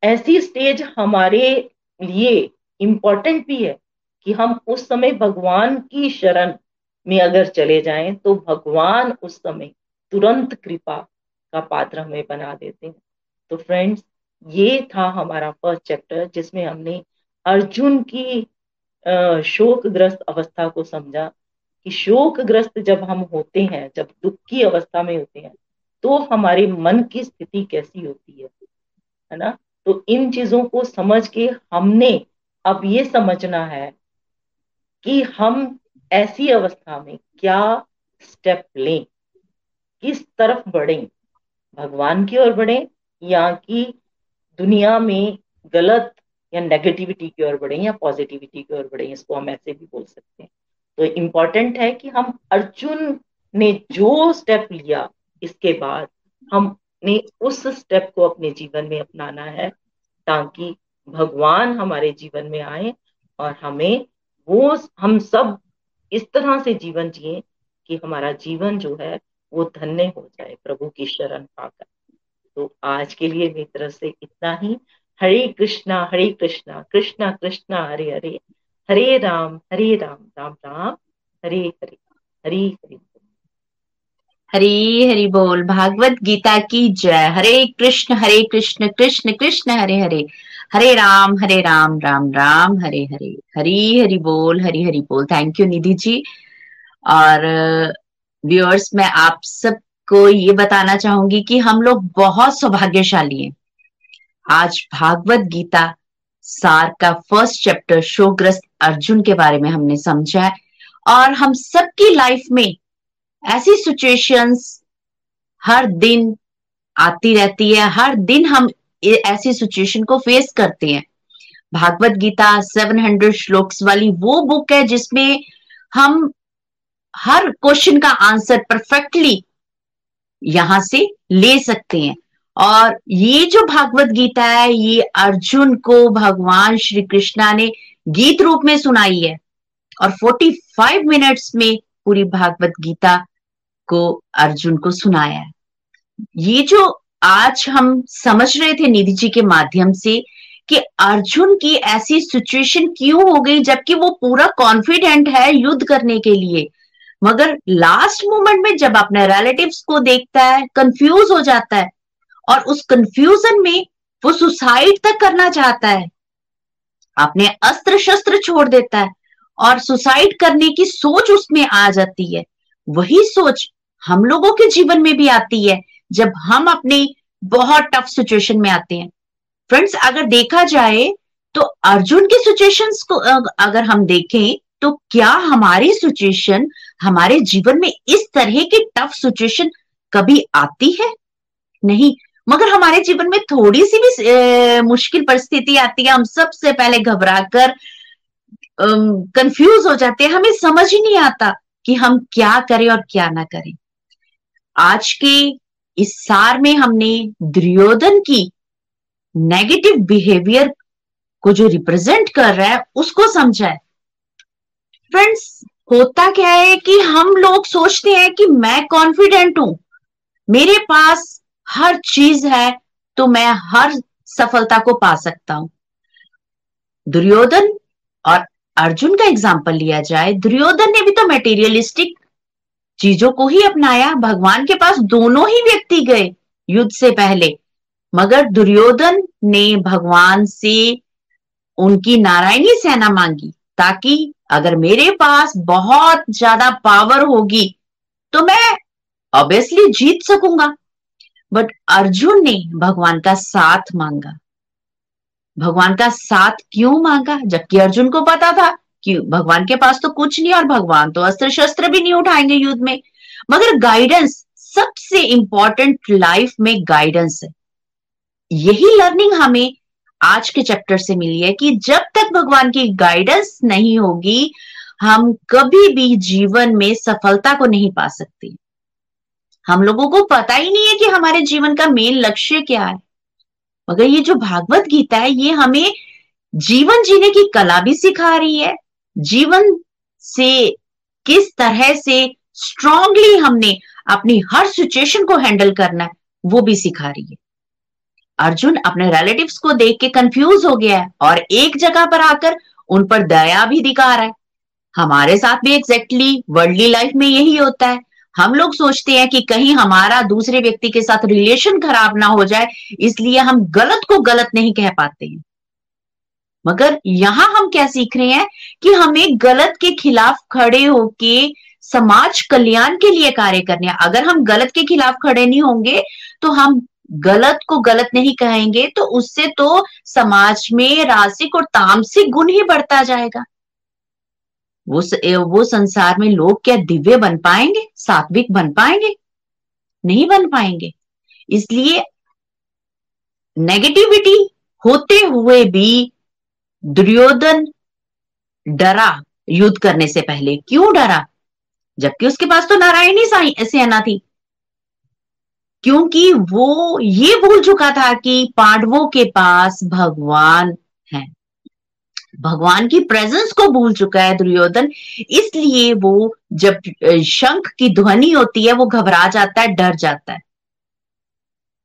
ऐसी स्टेज हमारे लिए इम्पोर्टेंट भी है कि हम उस समय भगवान की शरण में अगर चले जाएँ तो भगवान उस समय तुरंत कृपा का पात्र हमें बना देते हैं। तो फ्रेंड्स ये था हमारा फ़र्स्ट चैप्टर जिसमें हमने अर्जुन की शोकग्रस्त अवस्था को समझा कि शोकग्रस्त जब हम होते हैं, जब दुख की अवस्था में होते हैं तो हमारे मन की स्थिति कैसी होती है? है ना? तो इन चीज़ों को समझ के हमने अब ये समझना है कि हम ऐसी अवस्था में क्या स्टेप लें? किस तरफ़ बढ़े? भगवान की ओर बढ़े या कि दुनिया में गलत या नेगेटिविटी की ओर बढ़े या पॉजिटिविटी की ओर बढ़े, इसको हम ऐसे भी बोल सकते हैं। तो इम्पोर्टेंट है कि हम अर्जुन ने जो स्टेप लिया, इसके बाद हमने उस स्टेप को अपने जीवन में अपनाना है, ताकि भगवान हमारे जीवन में आए और हमें वो हम सब इस तरह से जीवन जिए कि हमारा जीवन जो है वो धन्य हो जाए प्रभु की शरण पाकर। तो आज के लिए मेरी तरफ़ से इतना ही। हरे कृष्णा हरे कृष्णा कृष्णा कृष्णा, हरे हरे। हरे राम हरे राम राम राम। हरे हरे हरे हरे। हरी, हरि बोल। भागवत गीता की जय। हरे कृष्ण हरे कृष्ण कृष्ण कृष्ण, हरे हरे। हरे राम हरे राम राम राम, हरे हरे। हरी, हरि बोल, हरी, हरि बोल। Thank you Nidhi ji. और व्यूअर्स मैं आप सबको ये बताना चाहूँगी कि हम लोग बहुत सौभाग्यशाली हैं। आज भागवत गीता सार का फ़र्स्ट चैप्टर शोग्रस्त अर्जुन के बारे में हमने समझा है। और हम सबकी लाइफ में ऐसी सिचुएशंस हर दिन आती रहती है, हर दिन हम ऐसी सिचुएशन को फेस करते हैं। भागवत गीता 700 श्लोक्स वाली वो बुक है जिसमें हम हर क्वेश्चन का आंसर परफेक्टली यहाँ से ले सकते हैं। और ये जो भागवत गीता है, ये अर्जुन को भगवान श्री कृष्णा ने गीत रूप में सुनाई है। और 45 मिनट्स में पूरी भागवत गीता को अर्जुन को सुनाया है। ये जो आज हम समझ रहे थे निधि जी के माध्यम से कि अर्जुन की ऐसी सिचुएशन क्यों हो गई, जबकि वो पूरा कॉन्फिडेंट है युद्ध करने के लिए। मगर लास्ट मोमेंट में जब अपने रिलेटिव्स को देखता है कंफ्यूज हो जाता है और उस कंफ्यूजन में वो सुसाइड तक करना चाहता है। अपने अस्त्र शस्त्र छोड़ देता है और सुसाइड करने की सोच उसमें आ जाती है। वही सोच हम लोगों के जीवन में भी आती है, जब हम अपने बहुत टफ सिचुएशन में आते हैं। फ्रेंड्स अगर देखा जाए तो अर्जुन की सिचुएशंस को अगर हम देखें तो क्या हमारी सिचुएशन हमारे जीवन में इस तरह की टफ सिचुएशन कभी आती है? नहीं मगर हमारे जीवन में थोड़ी सी भी मुश्किल परिस्थिति आती है, हम सबसे पहले घबरा कर कंफ्यूज हो जाते हैं। हमें समझ ही नहीं आता कि हम क्या करें और क्या ना करें। आज के इस सार में हमने दुर्योधन की नेगेटिव बिहेवियर को जो रिप्रेजेंट कर रहा है, उसको समझा है। फ्रेंड्स होता क्या है कि हम लोग सोचते हैं कि मैं कॉन्फिडेंट हूँ। मेरे पास हर चीज़ है तो मैं हर सफलता को पा सकता हूँ। दुर्योधन और अर्जुन का एग्ज़ाम्पल लिया जाए। दुर्योधन ने भी तो मेटीरियलिस्टिक चीज़ों को ही अपनाया। भगवान के पास दोनों ही व्यक्ति गए युद्ध से पहले। मगर दुर्योधन ने भगवान से उनकी नारायणी सेना मांगी, ताकि अगर मेरे पास बहुत ज़्यादा पावर होगी तो मैं ऑब्वियसली जीत सकूँगा। बट अर्जुन ने भगवान का साथ मांगा भगवान का साथ क्यों मांगा जबकि अर्जुन को पता था कि भगवान के पास तो कुछ नहीं और भगवान तो अस्त्र शस्त्र भी नहीं उठाएँगे युद्ध में। मगर गाइडेंस सबसे इंपॉर्टेंट लाइफ में गाइडेंस है। यही लर्निंग हमें आज के चैप्टर से मिली है कि जब तक भगवान की गाइडेंस नहीं होगी, हम कभी भी जीवन में सफलता को नहीं पा सकते। हम लोगों को पता ही नहीं है कि हमारे जीवन का मेन लक्ष्य क्या है। मगर ये जो भागवत गीता है, ये हमें जीवन जीने की कला भी सिखा रही है। जीवन से किस तरह से स्ट्रांगली हमने अपनी हर सिचुएशन को हैंडल करना है, वो भी सिखा रही है। अर्जुन अपने रिलेटिव्स को देख के कंफ्यूज हो गया है और एक जगह पर आकर उन पर दया भी दिखा रहा है। हमारे साथ भी एग्जैक्टली वर्ल्डली लाइफ में यही होता है। हम लोग सोचते हैं कि कहीं हमारा दूसरे व्यक्ति के साथ रिलेशन खराब ना हो जाए, इसलिए हम गलत को गलत नहीं कह पाते हैं। मगर यहाँ हम क्या सीख रहे हैं कि हमें गलत के खिलाफ खड़े होके समाज कल्याण के लिए कार्य करने हैं। अगर हम गलत के खिलाफ खड़े नहीं होंगे तो हम गलत को गलत नहीं कहेंगे तो उससे तो समाज में रासिक और तामसिक गुण ही बढ़ता जाएगा। वो वो संसार में लोग क्या दिव्य बन पाएँगे? सात्विक बन पाएँगे? नहीं बन पाएँगे। इसलिए नेगेटिविटी होते हुए भी दुर्योधन डरा युद्ध करने से पहले। क्यों डरा? जबकि उसके पास तो नारायणी सेना थी। क्योंकि वो ये भूल चुका था कि पांडवों के पास भगवान भगवान की प्रेजेंस को भूल चुका है दुर्योधन। इसलिए वो जब शंख की ध्वनि होती है, वो घबरा जाता है, डर जाता है।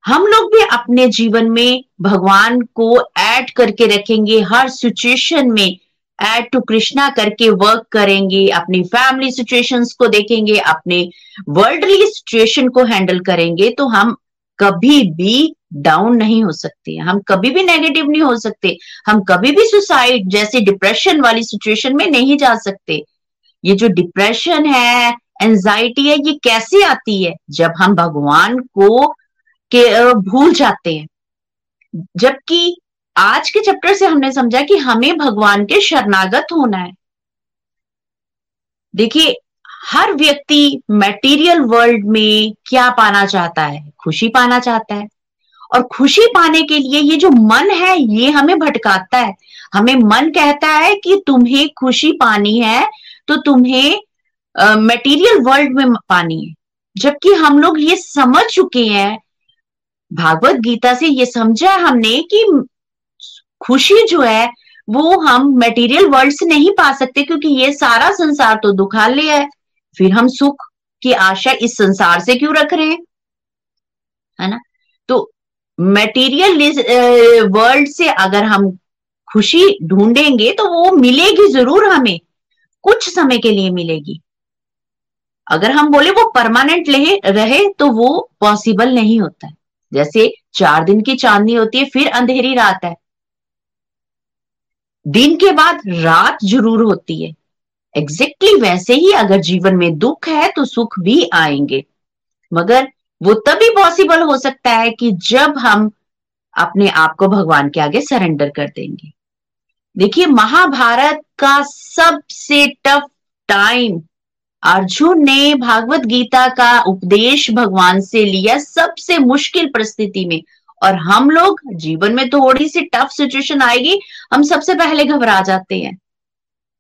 हम लोग भी अपने जीवन में भगवान को ऐड करके रखेंगे, हर सिचुएशन में ऐड टू कृष्णा करके वर्क करेंगे, अपनी फैमिली सिचुएशंस को देखेंगे, अपने वर्ल्डली सिचुएशन को हैंडल करेंगे तो हम कभी भी डाउन नहीं हो सकते, हम कभी भी नेगेटिव नहीं हो सकते, हम कभी भी सुसाइड जैसे डिप्रेशन वाली सिचुएशन में नहीं जा सकते। ये जो डिप्रेशन है एंजाइटी है, ये कैसे आती है? जब हम भगवान को के भूल जाते हैं। जबकि आज के चैप्टर से हमने समझा कि हमें भगवान के शरणागत होना है। देखिए, हर व्यक्ति मटेरियल वर्ल्ड में क्या पाना चाहता है? खुशी पाना चाहता है। और खुशी पाने के लिए ये जो मन है, ये हमें भटकाता है। हमें मन कहता है कि तुम्हें खुशी पानी है तो तुम्हें मटेरियल वर्ल्ड में पानी है। जबकि हम लोग ये समझ चुके हैं, भागवत गीता से ये समझा हमने कि खुशी जो है, वो हम मटेरियल वर्ल्ड से नहीं पा सकते क्योंकि ये सारा संसार तो दुखालय है। फिर हम सुख की आशा इस संसार से क्यों रख रहे हैं? है ना? मटेरियल वर्ल्ड से अगर हम खुशी ढूंढेंगे तो वो मिलेगी ज़रूर हमें। कुछ समय के लिए मिलेगी। अगर हम बोले वो परमानेंट रहे तो वो पॉसिबल नहीं होता। है जैसे चार दिन की चांदनी होती है, फिर अंधेरी रात है। दिन के बाद रात ज़रूर होती है। एग्जैक्टली exactly वैसे ही अगर जीवन में दुख है तो सुख भी आएँगे। मगर वो तभी पॉसिबल हो सकता है कि जब हम अपने आप को भगवान के आगे सरेंडर कर देंगे। देखिए, महाभारत का सबसे टफ टाइम अर्जुन ने भागवत गीता का उपदेश भगवान से लिया सबसे मुश्किल परिस्थिति में। और हम लोग, जीवन में थोड़ी सी टफ सिचुएशन आएगी, हम सबसे पहले घबरा जाते हैं।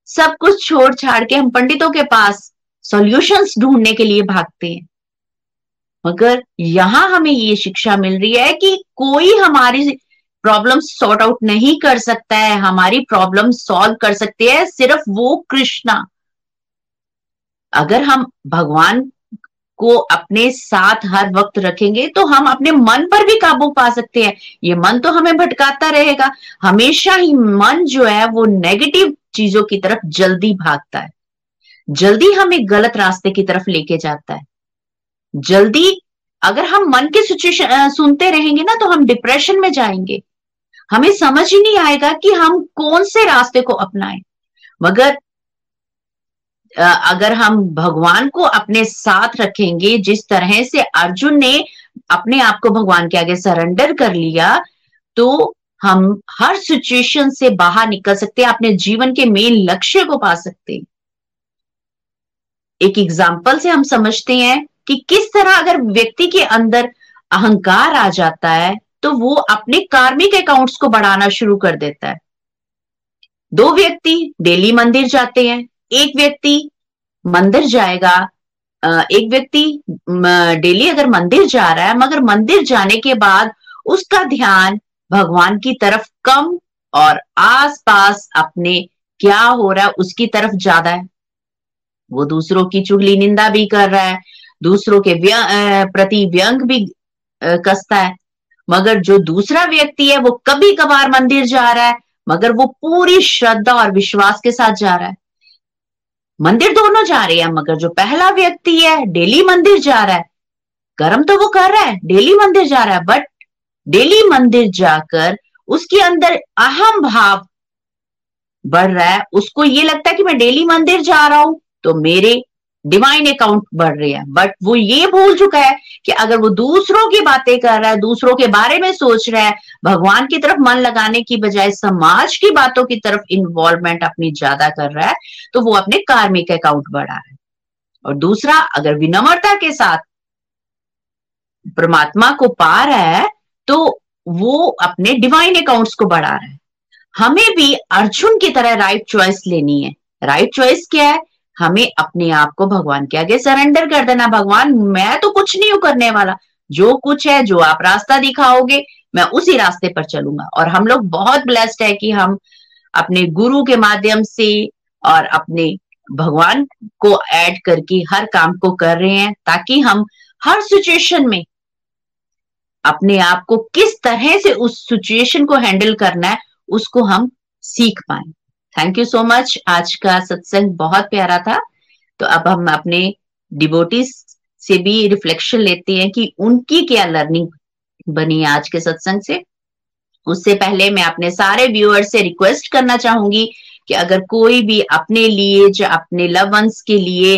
सब कुछ छोड़ छाड़ के हम पंडितों के पास सॉल्यूशंस ढूँढने के लिए भागते हैं। मगर यहाँ हमें ये शिक्षा मिल रही है कि कोई हमारी प्रॉब्लम सॉर्ट आउट नहीं कर सकता है, हमारी प्रॉब्लम सॉल्व कर सकते हैं सिर्फ़ वो कृष्णा। अगर हम भगवान को अपने साथ हर वक्त रखेंगे तो हम अपने मन पर भी काबू पा सकते हैं। ये मन तो हमें भटकाता रहेगा। हमेशा ही मन जो है वो नेगेटिव चीज़ों की तरफ़ जल्दी भागता है। जल्दी हमें गलत रास्ते की तरफ़ लेके जाता है। जल्दी, अगर हम मन के सिचुएशन सुनते रहेंगे ना तो हम डिप्रेशन में जाएँगे। हमें समझ ही नहीं आएगा कि हम कौन से रास्ते को अपनाएँ। मगर अगर हम भगवान को अपने साथ रखेंगे, जिस तरह से अर्जुन ने अपने आप को भगवान के आगे सरेंडर कर लिया तो हम हर सिचुएशन से बाहर निकल सकते हैं, अपने जीवन के मेन लक्ष्य को पा सकते हैं। एक एग्ज़ाम्पल से हम समझते हैं कि किस तरह अगर व्यक्ति के अंदर अहंकार आ जाता है तो वो अपने कार्मिक अकाउंट्स को बढ़ाना शुरू कर देता है। दो व्यक्ति डेली मंदिर जाते हैं, एक व्यक्ति मंदिर जाएगा एक व्यक्ति डेली अगर मंदिर जा रहा है, मगर मंदिर जाने के बाद उसका ध्यान भगवान की तरफ़ कम और आसपास अपने क्या हो रहा है, उसकी तरफ़ ज़्यादा है। वो दूसरों की चुगली निंदा भी कर रहा है दूसरों के व्य प्रति व्यंग भी कसता है। मगर जो दूसरा व्यक्ति है, वो कभी कभार मंदिर जा रहा है, मगर वो पूरी श्रद्धा और विश्वास के साथ जा रहा है। मंदिर दोनों जा रहे हैं, मगर जो पहला व्यक्ति है, डेली मंदिर जा रहा है। कर्म तो वो कर रहा है, डेली मंदिर जा रहा है बट डेली मंदिर जाकर उसके अंदर अहम भाव बढ़ रहा है। उसको ये लगता है कि मैं डेली मंदिर जा रहा हूँ तो मेरे डिवाइन अकाउंट बढ़ रही है। बट वो ये भूल चुका है कि अगर वो दूसरों की बातें कर रहा है, दूसरों के बारे में सोच रहा है, भगवान की तरफ़ मन लगाने की बजाय समाज की बातों की तरफ़ इन्वॉल्वमेंट अपनी ज़्यादा कर रहा है तो वो अपने कार्मिक अकाउंट बढ़ा रहा है। और दूसरा, अगर विनम्रता के साथ परमात्मा को पा रहा है तो वो अपने डिवाइन अकाउंट्स को बढ़ा रहा है। हमें भी अर्जुन की तरह राइट चॉइस लेनी है। राइट चॉइस क्या है? हमें अपने आप को भगवान के आगे सरेंडर कर देना। भगवान, मैं तो कुछ नहीं हूँ करने वाला। जो कुछ है, जो आप रास्ता दिखाओगे, मैं उसी रास्ते पर चलूँगा। और हम लोग बहुत ब्लेस्ड है कि हम अपने गुरु के माध्यम से और अपने भगवान को ऐड करके हर काम को कर रहे हैं, ताकि हम हर सिचुएशन में अपने आप को किस तरह से उस सिचुएशन को हैंडल करना है, उसको हम सीख पाए। थैंक यू सो मच आज का सत्संग बहुत प्यारा था। तो अब हम अपने डिबोटीज से भी रिफ्लेक्शन लेते हैं कि उनकी क्या लर्निंग बनी आज के सत्संग से। उससे पहले मैं अपने सारे व्यूअर्स से रिक्वेस्ट करना चाहूँगी कि अगर कोई भी अपने लिए जो अपने लव वंस के लिए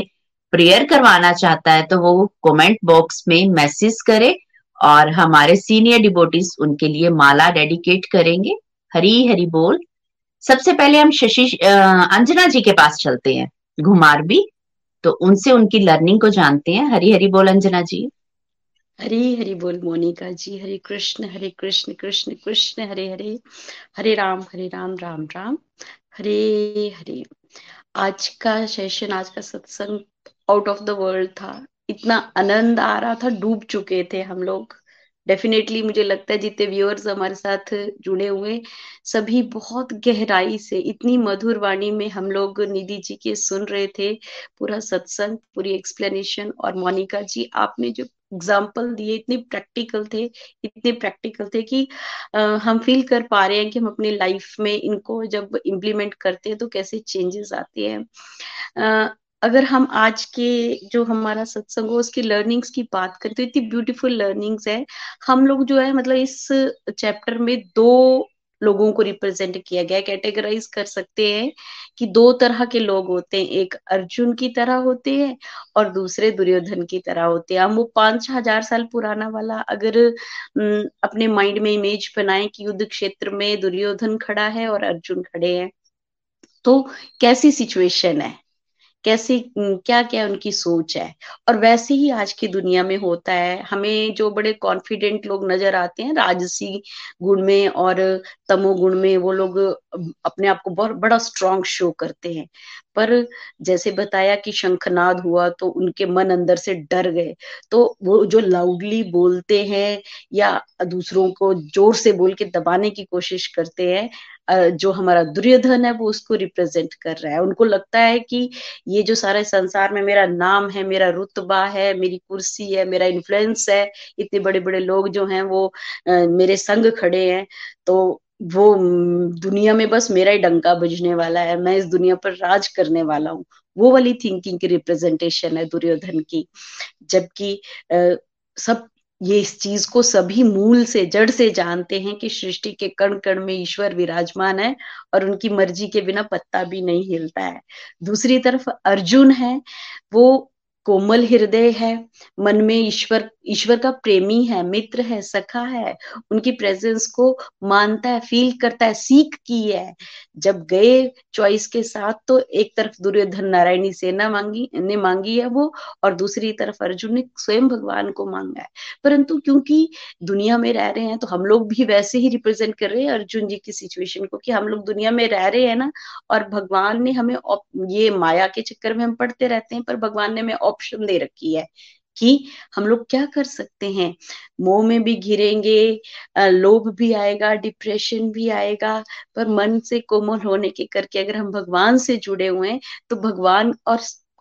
प्रेयर करवाना चाहता है तो वो कमेंट बॉक्स में मैसेज करे और हमारे सीनियर डिबोटीज उनके लिए माला डेडिकेट करेंगे। हरी हरी बोल। सबसे पहले हम शशि अंजना जी के पास चलते हैं, घुमार भी। तो उनसे उनकी लर्निंग को जानते हैं। हरी हरी बोल, अंजना जी। हरी हरी बोल, मोनिका जी। हरे कृष्ण हरे कृष्ण कृष्ण कृष्ण, हरे हरे। हरे राम हरे राम राम राम। हरे हरे। आज का सेशन आज का सत्संग आउट ऑफ़ द वर्ल्ड था। इतना आनंद आ रहा था, डूब चुके थे हम लोग। डेफिनेटली मुझे लगता है जितने व्यूअर्स हमारे साथ जुड़े हुए सभी बहुत गहराई से इतनी मधुर वाणी में हम लोग निधि जी के सुन रहे थे पूरा सत्संग पूरी एक्सप्लेनेशन और मोनिका जी आपने जो एग्ज़ाम्पल दिए इतने प्रैक्टिकल थे इतने प्रैक्टिकल थे कि आ, हम फील कर पा रहे हैं कि हम अपने लाइफ में इनको जब इम्प्लीमेंट करते हैं तो कैसे चेंजेस आते हैं। अगर हम आज के जो हमारा सत्संग हो, उसकी लर्निंग्स की बात करें तो इतनी ब्यूटीफुल लर्निंग्स है। हम लोग जो है मतलब इस चैप्टर में दो लोगों को रिप्रेजेंट किया गया कैटेगराइज कर सकते हैं कि दो तरह के लोग होते हैं। एक अर्जुन की तरह होते हैं और दूसरे दुर्योधन की तरह होते हैं। हम वो पाँच हज़ार साल पुराना वाला अगर अपने माइंड में इमेज बनाए कि युद्ध क्षेत्र में दुर्योधन खड़ा है और अर्जुन खड़े हैं तो कैसी सिचुएशन है? कैसे क्या क्या उनकी सोच है? और वैसे ही आज की दुनिया में होता है, हमें जो बड़े कॉन्फिडेंट लोग नज़र आते हैं, राजसी गुण में और तमो गुण में, वो लोग अपने आप को बहुत, बड़ा स्ट्रांग शो करते हैं। पर जैसे बताया कि शंखनाद हुआ तो उनके मन अंदर से डर गए। तो वो जो लाउडली बोलते हैं या दूसरों को ज़ोर से बोल के दबाने की कोशिश करते हैं जो हमारा दुर्योधन है, वो उसको रिप्रेजेंट कर रहा है। उनको लगता है कि ये जो सारे संसार में मेरा नाम है, मेरा रुतबा है, मेरी कुर्सी है, मेरा इन्फ्लुएंस है, इतने बड़े बड़े लोग जो हैं, वो मेरे संग खड़े हैं तो वो दुनिया में बस मेरा ही डंका बजने वाला है, मैं इस दुनिया पर राज करने वाला हूँ। वो वाली थिंकिंग की रिप्रेजेंटेशन है दुर्योधन की, जबकि सब ये इस चीज़ को सभी मूल से, जड़ से जानते हैं कि सृष्टि के कण कण में ईश्वर विराजमान है और उनकी मर्ज़ी के बिना पत्ता भी नहीं हिलता है। दूसरी तरफ़ अर्जुन है, वो कोमल हृदय है, मन में ईश्वर ईश्वर का प्रेमी है, मित्र है, सखा है, उनकी प्रेजेंस को मानता है फील करता है सीख की है। जब गए चॉइस के साथ तो एक तरफ़ दुर्योधन नारायणी सेना मांगी, ने मांगी है वो, और दूसरी तरफ़ अर्जुन ने स्वयं भगवान को मांगा है। परंतु क्योंकि दुनिया में रह रहे हैं तो हम लोग भी वैसे ही रिप्रेजेंट कर रहे हैं अर्जुन जी की सिचुएशन को, कि हम लोग दुनिया में रह रहे हैं ना, और भगवान ने हमें ये माया के चक्कर में हम पढ़ते रहते हैं, पर भगवान ने हमें ऑप्शन दे रखी है। कि हम लोग क्या कर सकते हैं? मोह में भी घिरेंगे लोभ भी आएगा डिप्रेशन भी आएगा, पर मन से कोमल होने के करके अगर हम भगवान से जुड़े हुए हैं तो भगवान और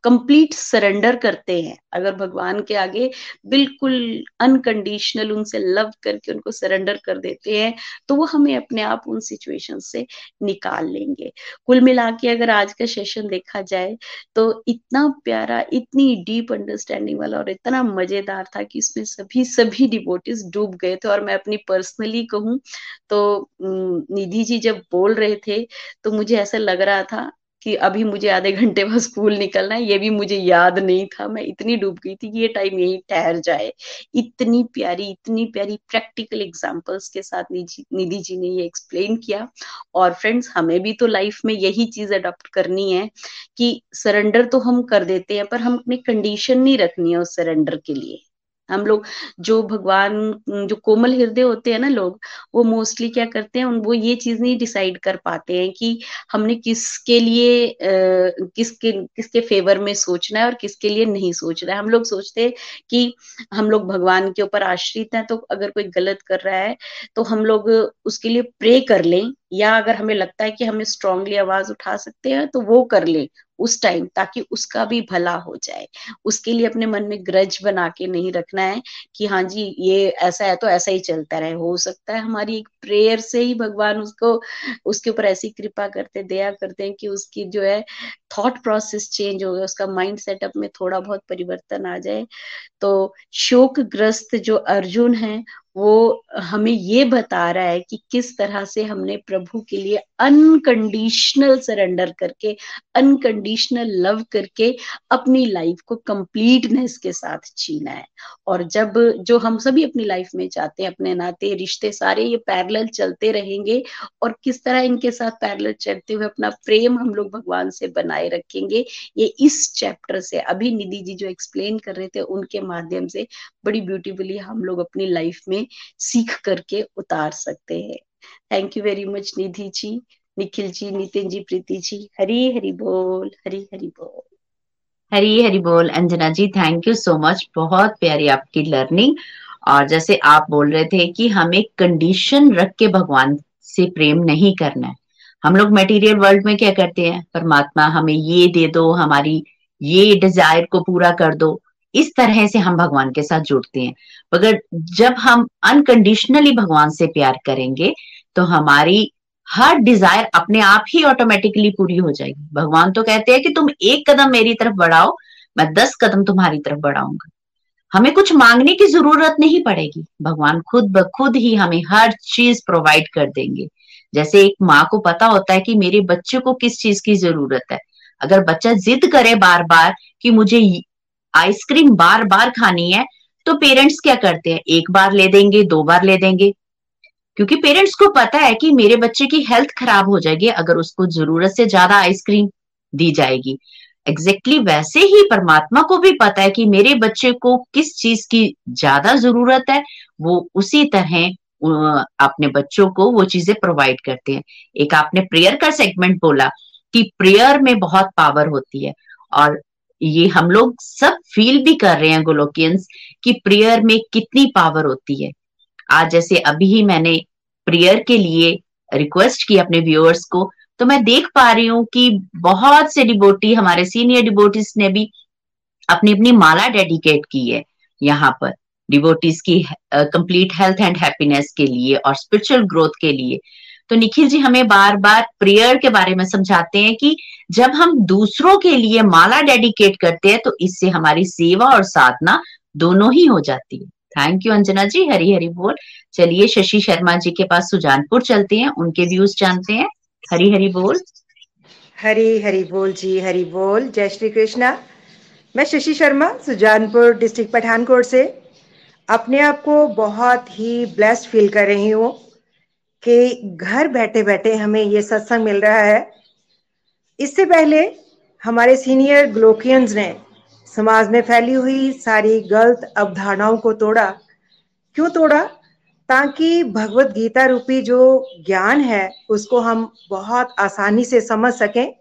कंप्लीट सरेंडर करते हैं। अगर भगवान के आगे बिल्कुल अनकंडीशनल उनसे लव करके उनको सरेंडर कर देते हैं तो वो हमें अपने आप उन सिचुएशन से निकाल लेंगे। कुल मिला के अगर आज का सेशन देखा जाए तो इतना प्यारा, इतनी डीप अंडरस्टैंडिंग वाला और इतना मज़ेदार था कि इसमें सभी सभी डिवोटिस डूब गए थे और मैं अपनी पर्सनली कहूँ तो निधि जी जब बोल रहे थे तो मुझे ऐसा लग रहा था कि अभी मुझे आधे घंटे बाद स्कूल निकलना है, ये भी मुझे याद नहीं था। मैं इतनी डूब गई थी कि ये टाइम यही ठहर जाए। इतनी प्यारी इतनी प्यारी प्रैक्टिकल एग्जांपल्स के साथ निधि जी ने ये एक्सप्लेन किया। और फ्रेंड्स हमें भी तो लाइफ में यही चीज़ अडॉप्ट करनी है कि सरेंडर तो हम कर देते हैं, पर हम अपनी कंडीशन नहीं रखनी है उस सरेंडर के लिए। हम लोग जो भगवान, जो कोमल हृदय होते हैं ना लोग, वो मोस्टली क्या करते हैं वो ये चीज़ नहीं डिसाइड कर पाते हैं कि हमने किसके लिए, अः, किसके किसके फेवर में सोचना है और किसके लिए नहीं सोचना है। हम लोग सोचते हैं कि हम लोग भगवान के ऊपर आश्रित हैं तो अगर कोई गलत कर रहा है तो हम लोग उसके लिए प्रे कर लें। या अगर हमें लगता है कि हमें स्ट्रांगली आवाज़ उठा सकते हैं तो वो कर ले उस टाइम ताकि उसका भी भला हो जाए। उसके लिए अपने मन में ग्रज बना के नहीं रखना है कि हाँ जी, ये ऐसा है तो ऐसा ही चलता रहे। हो सकता है हमारी एक प्रेयर से ही भगवान उसको, उसके ऊपर ऐसी कृपा करते, दया करते हैं कि उसकी जो है थॉट प्रोसेस चेंज हो गया, उसका माइंड सेटअप में थोड़ा बहुत परिवर्तन आ जाए। तो शोक ग्रस्त जो अर्जुन है वो हमें ये बता रहा है कि किस तरह से हमने प्रभु के लिए अनकंडीशनल सरेंडर करके अनकंडीशनल लव करके अपनी लाइफ को कंप्लीटनेस के साथ जीना है। और जब जो हम सभी अपनी लाइफ में चाहते हैं, अपने नाते, रिश्ते सारे ये पैरेलल चलते रहेंगे और किस तरह इनके साथ पैरेलल चलते हुए अपना प्रेम हम लोग भगवान से बनाए रखेंगे, ये इस चैप्टर से। अभी निधि जी जो एक्सप्लेन कर रहे थे, उनके माध्यम से बड़ी ब्यूटीफुली हम लोग अपनी लाइफ में सीख करके उतार सकते हैं। Thank you very much Nidhi ji Nikhil ji Nitin ji Preeti ji Hari Hari बोल, हरी हरी बोल। हरी हरी बोल, Anjana ji thank you so much बहुत प्यारी आपकी लर्निंग और जैसे आप बोल रहे थे कि हमें कंडीशन रख के भगवान से प्रेम नहीं करना है। हम लोग मटेरियल वर्ल्ड में क्या करते हैं? परमात्मा हमें ये दे दो, हमारी ये डिज़ायर को पूरा कर दो। इस तरह से हम भगवान के साथ जुड़ते हैं। मगर जब हम अनकंडीशनली भगवान से प्यार करेंगे तो हमारी हर डिज़ायर अपने आप ही ऑटोमेटिकली पूरी हो जाएगी। भगवान तो कहते हैं कि तुम एक कदम मेरी तरफ़ बढ़ाओ, मैं दस कदम तुम्हारी तरफ़ बढ़ाऊँगा। हमें कुछ मांगने की ज़रूरत नहीं पड़ेगी। भगवान खुद ब खुद ही हमें हर चीज़ प्रोवाइड कर देंगे। जैसे एक माँ को पता होता है कि मेरे बच्चे को किस चीज़ की ज़रूरत है। अगर बच्चा जिद करे बार बार कि मुझे आइसक्रीम बार बार खानी है तो पेरेंट्स क्या करते हैं? एक बार ले देंगे, दो बार ले देंगे। क्योंकि पेरेंट्स को पता है कि मेरे बच्चे की हेल्थ खराब हो जाएगी अगर उसको ज़रूरत से ज़्यादा आइसक्रीम दी जाएगी। एग्जैक्टली exactly वैसे ही परमात्मा को भी पता है कि मेरे बच्चे को किस चीज़ की ज़्यादा ज़रूरत है, वो उसी तरह अपने बच्चों को वो चीज़ें प्रोवाइड करते हैं। एक आपने प्रेयर का सेगमेंट बोला कि प्रेयर में बहुत पावर होती है। और ये हम लोग सब फील भी कर रहे हैं गोलोकियंस कि प्रेयर में कितनी पावर होती है। आज जैसे अभी ही मैंने प्रेयर के लिए रिक्वेस्ट की अपने व्यूअर्स को तो मैं देख पा रही हूँ कि बहुत से डिबोटी हमारे सीनियर डिबोटिस ने भी अपनी अपनी माला डेडिकेट की है यहाँ पर डिबोटीज की कंप्लीट हेल्थ एंड हैप्पीनेस के लिए और स्पिरिचुअल ग्रोथ के लिए। तो निखिल जी हमें बार बार प्रेयर के बारे में समझाते हैं कि जब हम दूसरों के लिए माला डेडिकेट करते हैं तो इससे हमारी सेवा और साधना दोनों ही हो जाती है। थैंक यू अंजना जी हरी हरी बोल। चलिए, शशि शर्मा जी के पास सुजानपुर चलते हैं, उनके व्यूज़ जानते हैं। हरी हरी बोल। हरी हरी बोल जी, हरी बोल। जय श्री कृष्णा। मैं शशि शर्मा, सुजानपुर डिस्ट्रिक्ट पठानकोट से। अपने आप को बहुत ही ब्लेस्ड फील कर रही हूँ कि घर बैठे बैठे हमें ये सत्संग मिल रहा है। इससे पहले हमारे सीनियर ग्लोकियंस ने समाज में फैली हुई सारी गलत अवधारणाओं को तोड़ा। क्यों तोड़ा? ताकि भगवत गीता रूपी जो ज्ञान है, उसको हम बहुत आसानी से समझ सकें।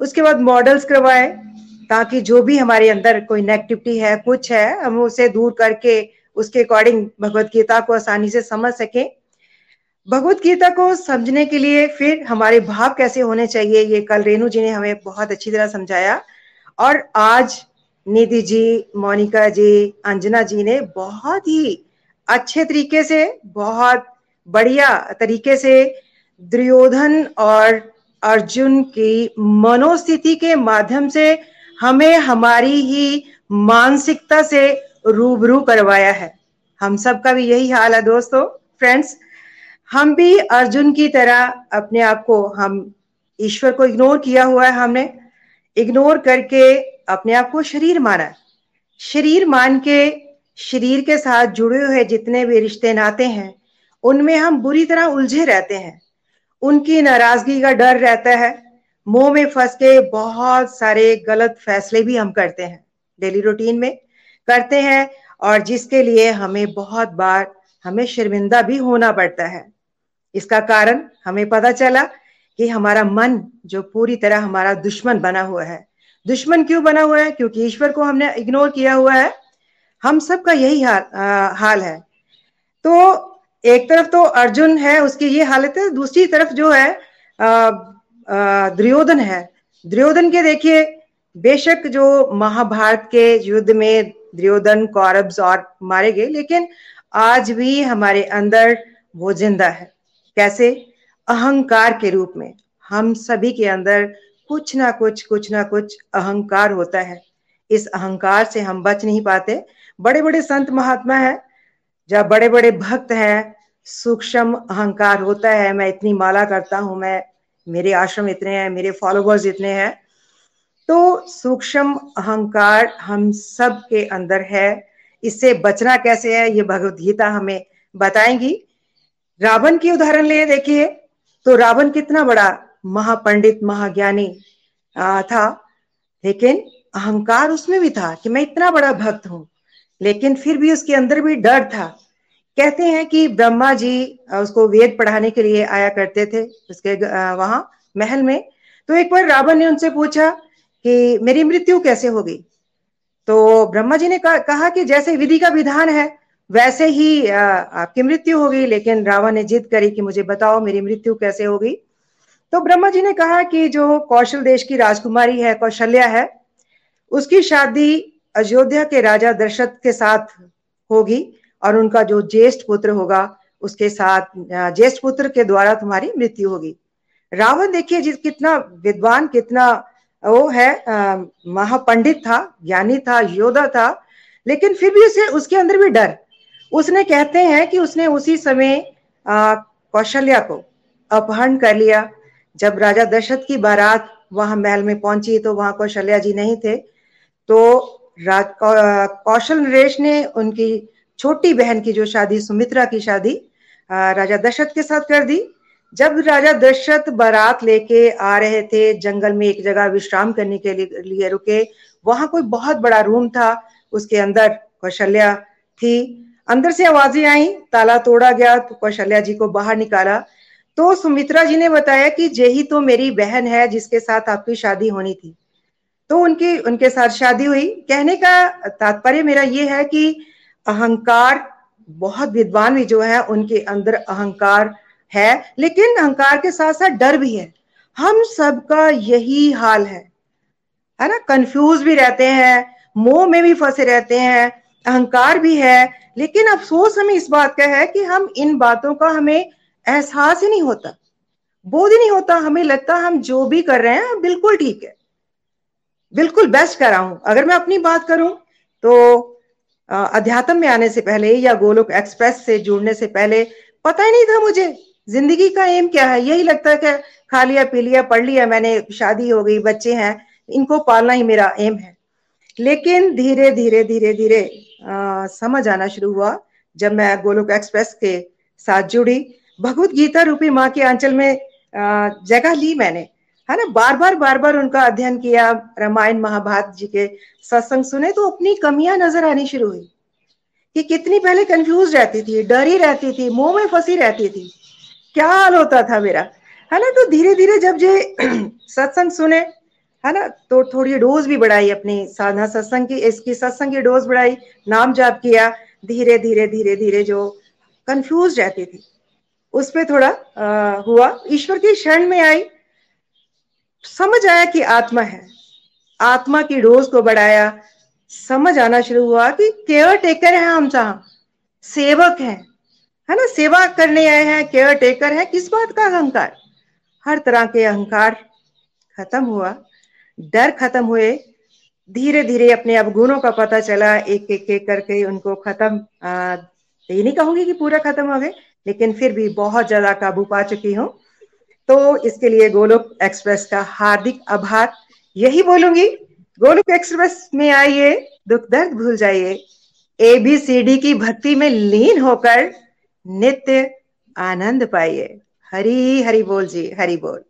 उसके बाद मॉडल्स करवाए, ताकि जो भी हमारे अंदर कोई नेगेटिविटी है, कुछ है, हम उसे दूर करके उसके अकॉर्डिंग भगवत गीता को आसानी से समझ सकें। भगवत गीता को समझने के लिए फिर हमारे भाव कैसे होने चाहिए, ये कल रेणु जी ने हमें बहुत अच्छी तरह समझाया। और आज निधि जी, मोनिका जी, अंजना जी ने बहुत ही अच्छे तरीके से, बहुत बढ़िया तरीके से दुर्योधन और अर्जुन की मनोस्थिति के माध्यम से हमें हमारी ही मानसिकता से रूबरू करवाया है। हम सब का भी यही हाल है दोस्तों। फ्रेंड्स हम भी अर्जुन की तरह अपने आप को हम ईश्वर को इग्नोर किया हुआ है हमने। इग्नोर करके अपने आप को शरीर माना शरीर मान के शरीर के साथ जुड़े हुए जितने भी रिश्ते नाते हैं, उनमें हम बुरी तरह उलझे रहते हैं। उनकी नाराज़गी का डर रहता है। मुँह में फंस के बहुत सारे गलत फैसले भी हम करते हैं। डेली रूटीन में करते हैं और जिसके लिए हमें बहुत बार हमें शर्मिंदा भी होना पड़ता है। इसका कारण हमें पता चला कि हमारा मन जो पूरी तरह हमारा दुश्मन बना हुआ है। दुश्मन क्यों बना हुआ है? क्योंकि ईश्वर को हमने इग्नोर किया हुआ है। हम सबका यही हाल आ, हाल है। तो एक तरफ़ तो अर्जुन है उसकी ये हालत है। दूसरी तरफ़ जो है दुर्योधन है। दुर्योधन के देखिए बेशक जो महाभारत के युद्ध में दुर्योधन कौरव और मारे गए लेकिन आज भी हमारे अंदर वो ज़िंदा है। कैसे? अहंकार के रूप में। हम सभी के अंदर कुछ ना कुछ कुछ ना कुछ अहंकार होता है। इस अहंकार से हम बच नहीं पाते। बड़े बड़े संत महात्मा है, जब बड़े बड़े भक्त हैं, सूक्ष्म अहंकार होता है। मैं इतनी माला करता हूँ, मैं, मेरे आश्रम इतने हैं, मेरे फॉलोवर्स इतने हैं। तो सूक्ष्म अहंकार हम सब के अंदर है। इससे बचना कैसे है? ये भगवत गीता हमें बताएँगी। रावण की उदाहरण ले देखिए तो रावण कितना बड़ा महापंडित, महाज्ञानी था। लेकिन अहंकार उसमें भी था कि मैं इतना बड़ा भक्त हूँ। लेकिन फिर भी उसके अंदर भी डर था। कहते हैं कि ब्रह्मा जी उसको वेद पढ़ाने के लिए आया करते थे, उसके वहाँ, महल में। तो एक बार रावण ने उनसे पूछा कि, मेरी मृत्यु कैसे होगी तो ब्रह्मा जी ने कहा कि जैसे विधि का विधान है वैसे ही आपकी मृत्यु होगी लेकिन रावण ने जिद करी कि मुझे बताओ मेरी मृत्यु कैसे होगी तो ब्रह्मा जी ने कहा कि जो कौशल देश की राजकुमारी है, कौशल्या है, उसकी शादी अयोध्या के राजा दशरथ के साथ होगी और उनका जो ज्येष्ठ पुत्र होगा, उसके साथ ज्येष्ठ पुत्र के द्वारा तुम्हारी मृत्यु होगी। रावण देखिए, जिस कितना विद्वान, कितना वो है महापंडित था, ज्ञानी था, योद्धा था, लेकिन फिर भी उसे, उसके अंदर भी डर। उसने कहते हैं कि उसने उसी समय कौशल्या को अपहरण कर लिया। जब राजा दशरथ की बारात वहाँ महल में पहुँची तो वहाँ कौशल्या जी नहीं थे। तो कौशल नरेश ने उनकी छोटी बहन की जो शादी, सुमित्रा की शादी राजा दशरथ के साथ कर दी। जब राजा दशरथ बारात लेके आ रहे थे, जंगल में एक जगह विश्राम करने के लिए रुके, वहाँ कोई बहुत बड़ा रूम था। उसके अंदर कौशल्या थी। अंदर से आवाज़ें आई, ताला तोड़ा गया, कौशल्या जी को बाहर निकाला। तो सुमित्रा जी ने बताया कि जेही तो मेरी बहन है जिसके साथ आपकी शादी होनी थी। तो उनकी, उनके साथ शादी हुई। कहने का तात्पर्य मेरा ये है कि अहंकार, बहुत विद्वान भी जो है, उनके अंदर अहंकार है, लेकिन अहंकार के साथ साथ डर भी है। हम सबका यही हाल है। है ना? कंफ्यूज भी रहते हैं, मोह में भी फंसे रहते हैं अहंकार भी है, लेकिन अफसोस हमें इस बात का है कि हम इन बातों का हमें एहसास ही नहीं होता। बोध ही नहीं होता, हमें लगता हम जो भी कर रहे हैं बिल्कुल ठीक है। बिल्कुल बेस्ट कर रहा हूँ। अगर मैं अपनी बात करूँ तो अध्यात्म में आने से पहले या गोलोक एक्सप्रेस से जुड़ने से पहले, पता ही नहीं था मुझे, ज़िंदगी का एम क्या है? यही लगता है कि खा लिया, पी लिया, पढ़ लिया, मैंने, शादी हो गई, बच्चे हैं, इनको पालना ही मेरा एम है। लेकिन धीरे धीरे धीरे धीरे समझ आना शुरू हुआ जब मैं गोलोक एक्सप्रेस के साथ जुड़ी। भगवत गीता रूपी माँ के आंचल में जगह ली मैंने। है ना? बार बार बार बार उनका अध्ययन किया, रामायण, महाभारत जी के सत्संग सुने तो अपनी कमियाँ नज़र आनी शुरू हुई कि कितनी पहले कंफ्यूज रहती थी, डरी रहती थी, मुँह में फंसी रहती थी। क्या हाल होता था मेरा? है ना? तो धीरे धीरे जब ये सत्संग सुने है ना? तो थोड़ी डोज भी बढ़ाई अपनी साधना सत्संग की इसकी सत्संग की डोज बढ़ाई नाम जाप किया धीरे धीरे धीरे धीरे जो कंफ्यूज रहती थी। उस पर थोड़ा आ, हुआ। ईश्वर की शरण में आई। समझ आया कि आत्मा है। आत्मा की डोज को बढ़ाया। समझ आना शुरू हुआ कि केयर टेकर है हम जहाँ। सेवक हैं। है ना? सेवा करने आए हैं केयर टेकर है। किस बात का अहंकार? हर तरह के अहंकार खत्म हुआ। डर खत्म हुए। धीरे धीरे अपने अवगुणों का पता चला। एक एक एक करके उनको खत्म ये नहीं कहूँगी कि पूरा खत्म हो गए, लेकिन फिर भी बहुत ज़्यादा काबू पा चुकी हूँ। तो इसके लिए गोलोक एक्सप्रेस का हार्दिक आभार। यही बोलूँगी, गोलोक एक्सप्रेस में आइए, दुख दर्द भूल जाइए। एबीसीडी की भक्ति में लीन होकर नित्य आनंद पाइए। हरी हरि बोल जी, हरि बोल।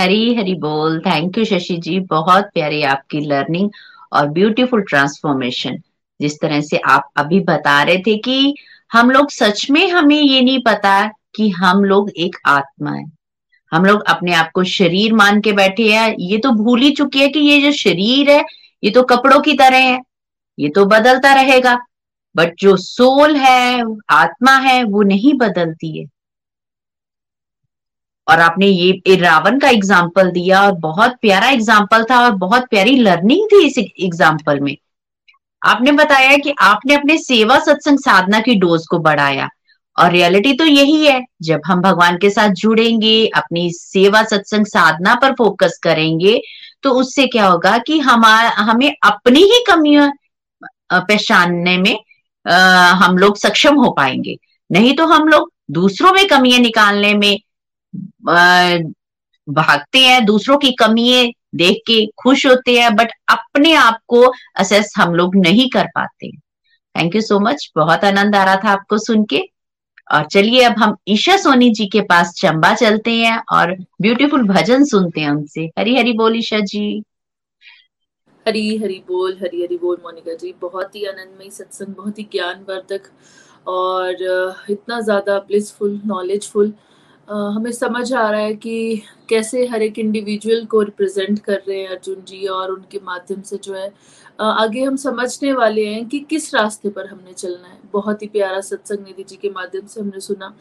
हरी हरी बोल। Thank you Shashi ji. बहुत प्यारी आपकी लर्निंग और ब्यूटीफुल ट्रांसफॉर्मेशन जिस तरह से आप अभी बता रहे थे कि हम लोग सच में हमें ये नहीं पता कि हम लोग एक आत्मा है। हम लोग अपने आप को शरीर मान के बैठे हैं। ये तो भूल ही चुकी है कि ये जो शरीर है, ये तो कपड़ों की तरह है। ये तो बदलता रहेगा। बट जो सोल है, आत्मा है, वो नहीं बदलती है। और आपने ये रावण का एग्ज़ाम्पल दिया और बहुत प्यारा एग्ज़ाम्पल था और बहुत प्यारी लर्निंग थी इस एग्ज़ाम्पल में। आपने बताया कि आपने अपने सेवा सत्संग साधना की डोज को बढ़ाया और रियलिटी तो यही है जब हम भगवान के साथ जुड़ेंगे अपनी सेवा सत्संग साधना पर फोकस करेंगे तो उससे क्या होगा कि हमारा हमें अपनी ही कमियाँ पहचानने में आ, हम लोग सक्षम हो पाएँगे। नहीं तो हम लोग दूसरों में कमियाँ निकालने में भागते हैं, दूसरों की कमियाँ देख के खुश होते हैं बट अपने आप को असेस हम लोग नहीं कर पाते। थैंक यू सो मच बहुत आनंद आ रहा था आपको सुन के। और चलिए, अब हम ईशा सोनी जी के पास चंबा चलते हैं और ब्यूटीफुल भजन सुनते हैं उनसे। हरी हरी बोल ईशा जी। हरी हरी बोल, हरी हरी बोल मोनिका जी। बहुत ही आनंदमय सत्संग, बहुत ही ज्ञानवर्धक और इतना ज़्यादा ब्लिसफुल नॉलेजफुल हमें समझ आ रहा है कि कैसे हर एक इंडिविजुअल को रिप्रेजेंट कर रहे हैं अर्जुन जी और उनके माध्यम से जो है आगे हम समझने वाले हैं कि किस रास्ते पर हमने चलना है। बहुत ही प्यारा सत्संग निधि जी के माध्यम से हमने सुना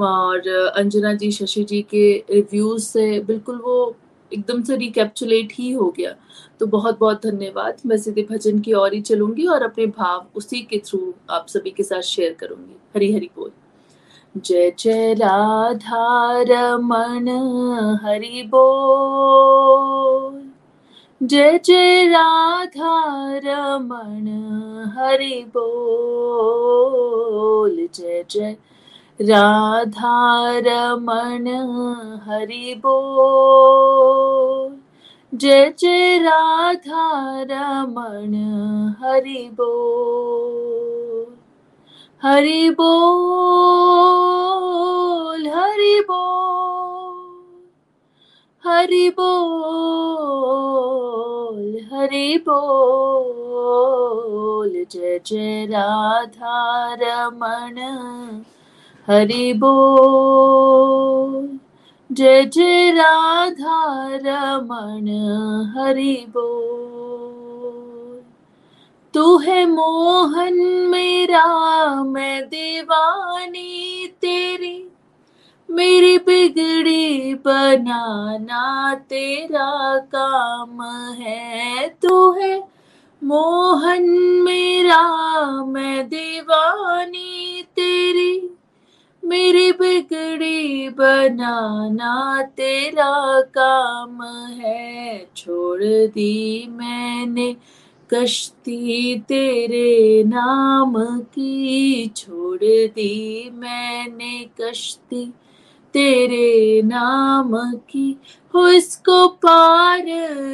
और अंजना जी, शशि जी के रिव्यूज़ से बिल्कुल वो एकदम से रिकेप्चुलेट ही हो गया। तो बहुत बहुत धन्यवाद। मैं सीधे भजन की ओर ही चलूँगी और अपने भाव उसी के थ्रू आप सभी के साथ शेयर करूँगी। हरी हरी बोल। जय जय राधा रमन हरि बोल जय जय राधा रमन हरि बोल जय जय राधा रमन हरि बोल जय जय राधा रमन हरि बोल हरि बोल हरि बोल हरि बोल हरि बोल। जय जय राधा रमन हरि बोल। जय जय राधा रमन हरि बोल। तू है मोहन मेरा, मैं दीवानी तेरी। मेरी बिगड़ी बनाना तेरा काम है। तू है मोहन मेरा, मैं दीवानी तेरी। मेरी बिगड़ी बनाना तेरा काम है। छोड़ दी मैंने कश्ती तेरे नाम की छोड़ दी मैंने कश्ती तेरे नाम की। हो इसको पार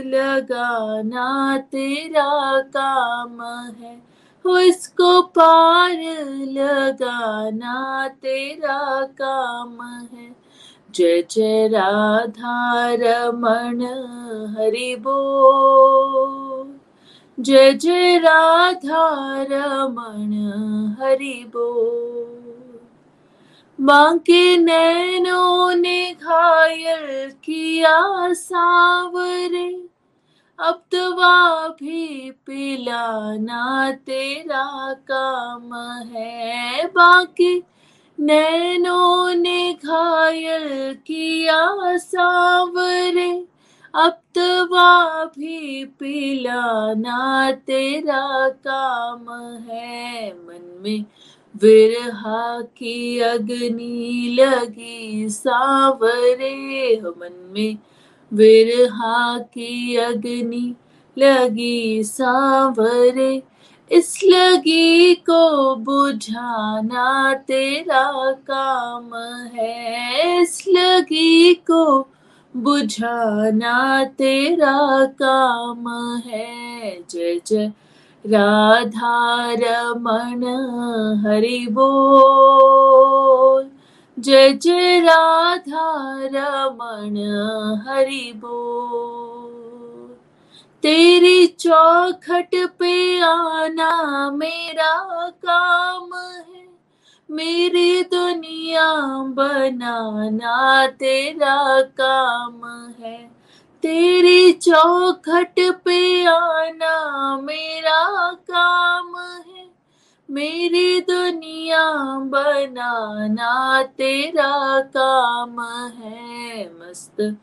लगाना तेरा काम है। हो इसको पार लगाना तेरा काम है। जय जय राधा रमन हरि बोल। जय जय राधा रमण हरि बोल माँ के नैनों ने घायल किया सावरे, अब दवा भी पिलाना तेरा काम है। बाकी नैनों ने घायल किया सावरे अब तवा भी पिलाना तेरा काम है। मन में विरहा की अग्नि लगी सावरे। मन में विरहा की अग्नि लगी सावरे। इस लगी को बुझाना तेरा काम है। इस लगी को बुझाना तेरा काम है। जय जय। राधा रमण हरि बोल। जय जय। राधा रमण हरि बोल। तेरी चौखट पे आना मेरा काम है। मेरी दुनिया बनाना तेरा काम है। तेरी चौखट पे आना मेरा काम है। मेरी दुनिया बनाना तेरा काम है। मस्त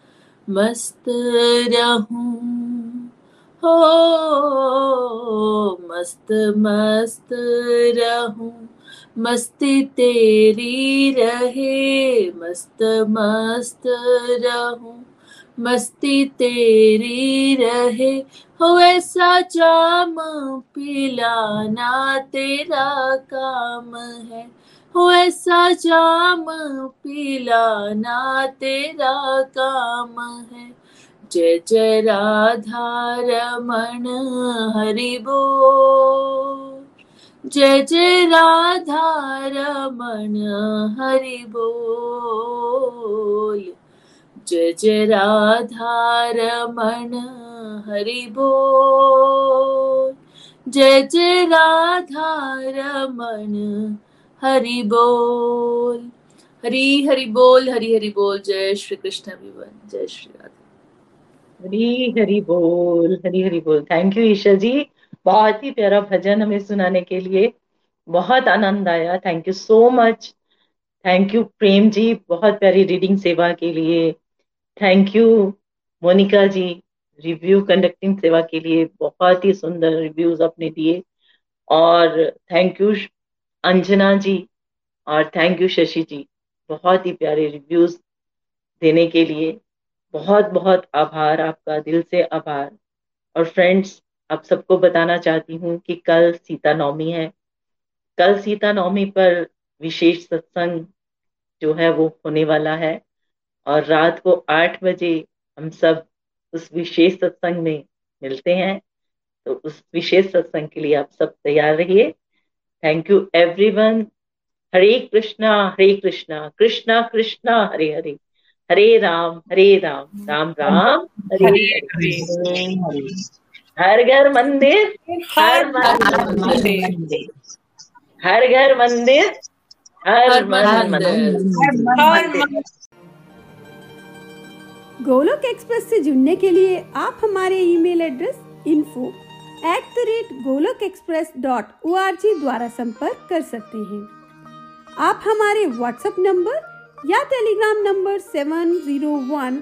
मस्त रहूँ। हो, मस्त मस्त रहूँ। मस्ती तेरी रहे, मस्त मस्त रहूँ। मस्ती तेरी रहे, हो ऐसा जाम पिलाना तेरा काम है। हो ऐसा जाम पिलाना तेरा काम है। जय जय राधा रमण, हरि बोल। जय जय राधा रमण हरि बोल। जय जय राधा रमण हरि बोल। जय जय राधा रमण हरि बोल। हरि हरि बोल, हरि हरि बोल। जय श्री कृष्ण एवरीवन जय श्री राधा। हरी हरि बोल, हरी हरि बोल। Thank you Isha ji. बहुत ही प्यारा भजन हमें सुनाने के लिए। बहुत आनंद आया। Thank you so much thank you Prem ji, बहुत प्यारी रीडिंग सेवा के लिए। Thank you Monika ji review conducting सेवा के लिए। बहुत ही सुंदर रिव्यूज़ आपने दिए। और थैंक यू अंजना जी, और थैंक यू शशि जी, बहुत ही प्यारे रिव्यूज़ देने के लिए। बहुत बहुत आभार, आपका दिल से आभार। और फ्रेंड्स आप सबको बताना चाहती हूँ कि कल सीता नवमी है। कल सीता नवमी पर विशेष सत्संग जो है वो होने वाला है और रात को आठ बजे हम सब उस विशेष सत्संग में मिलते हैं। तो उस विशेष सत्संग के लिए आप सब तैयार रहिए। Thank you everyone Hare Krishna Hare Krishna Krishna Krishna Hare Hare. Hare Ram Hare Ram. Ram Ram. Hare Hare. हर घर मंदिर हर मंदिर। हर घर मंदिर हर मंदिर। गोलोक एक्सप्रेस से जुड़ने के लिए आप हमारे email address info at the rate Golok express dot O R G द्वारा संपर्क कर सकते हैं। आप हमारे व्हाट्सएप नंबर या Telegram number seven zero one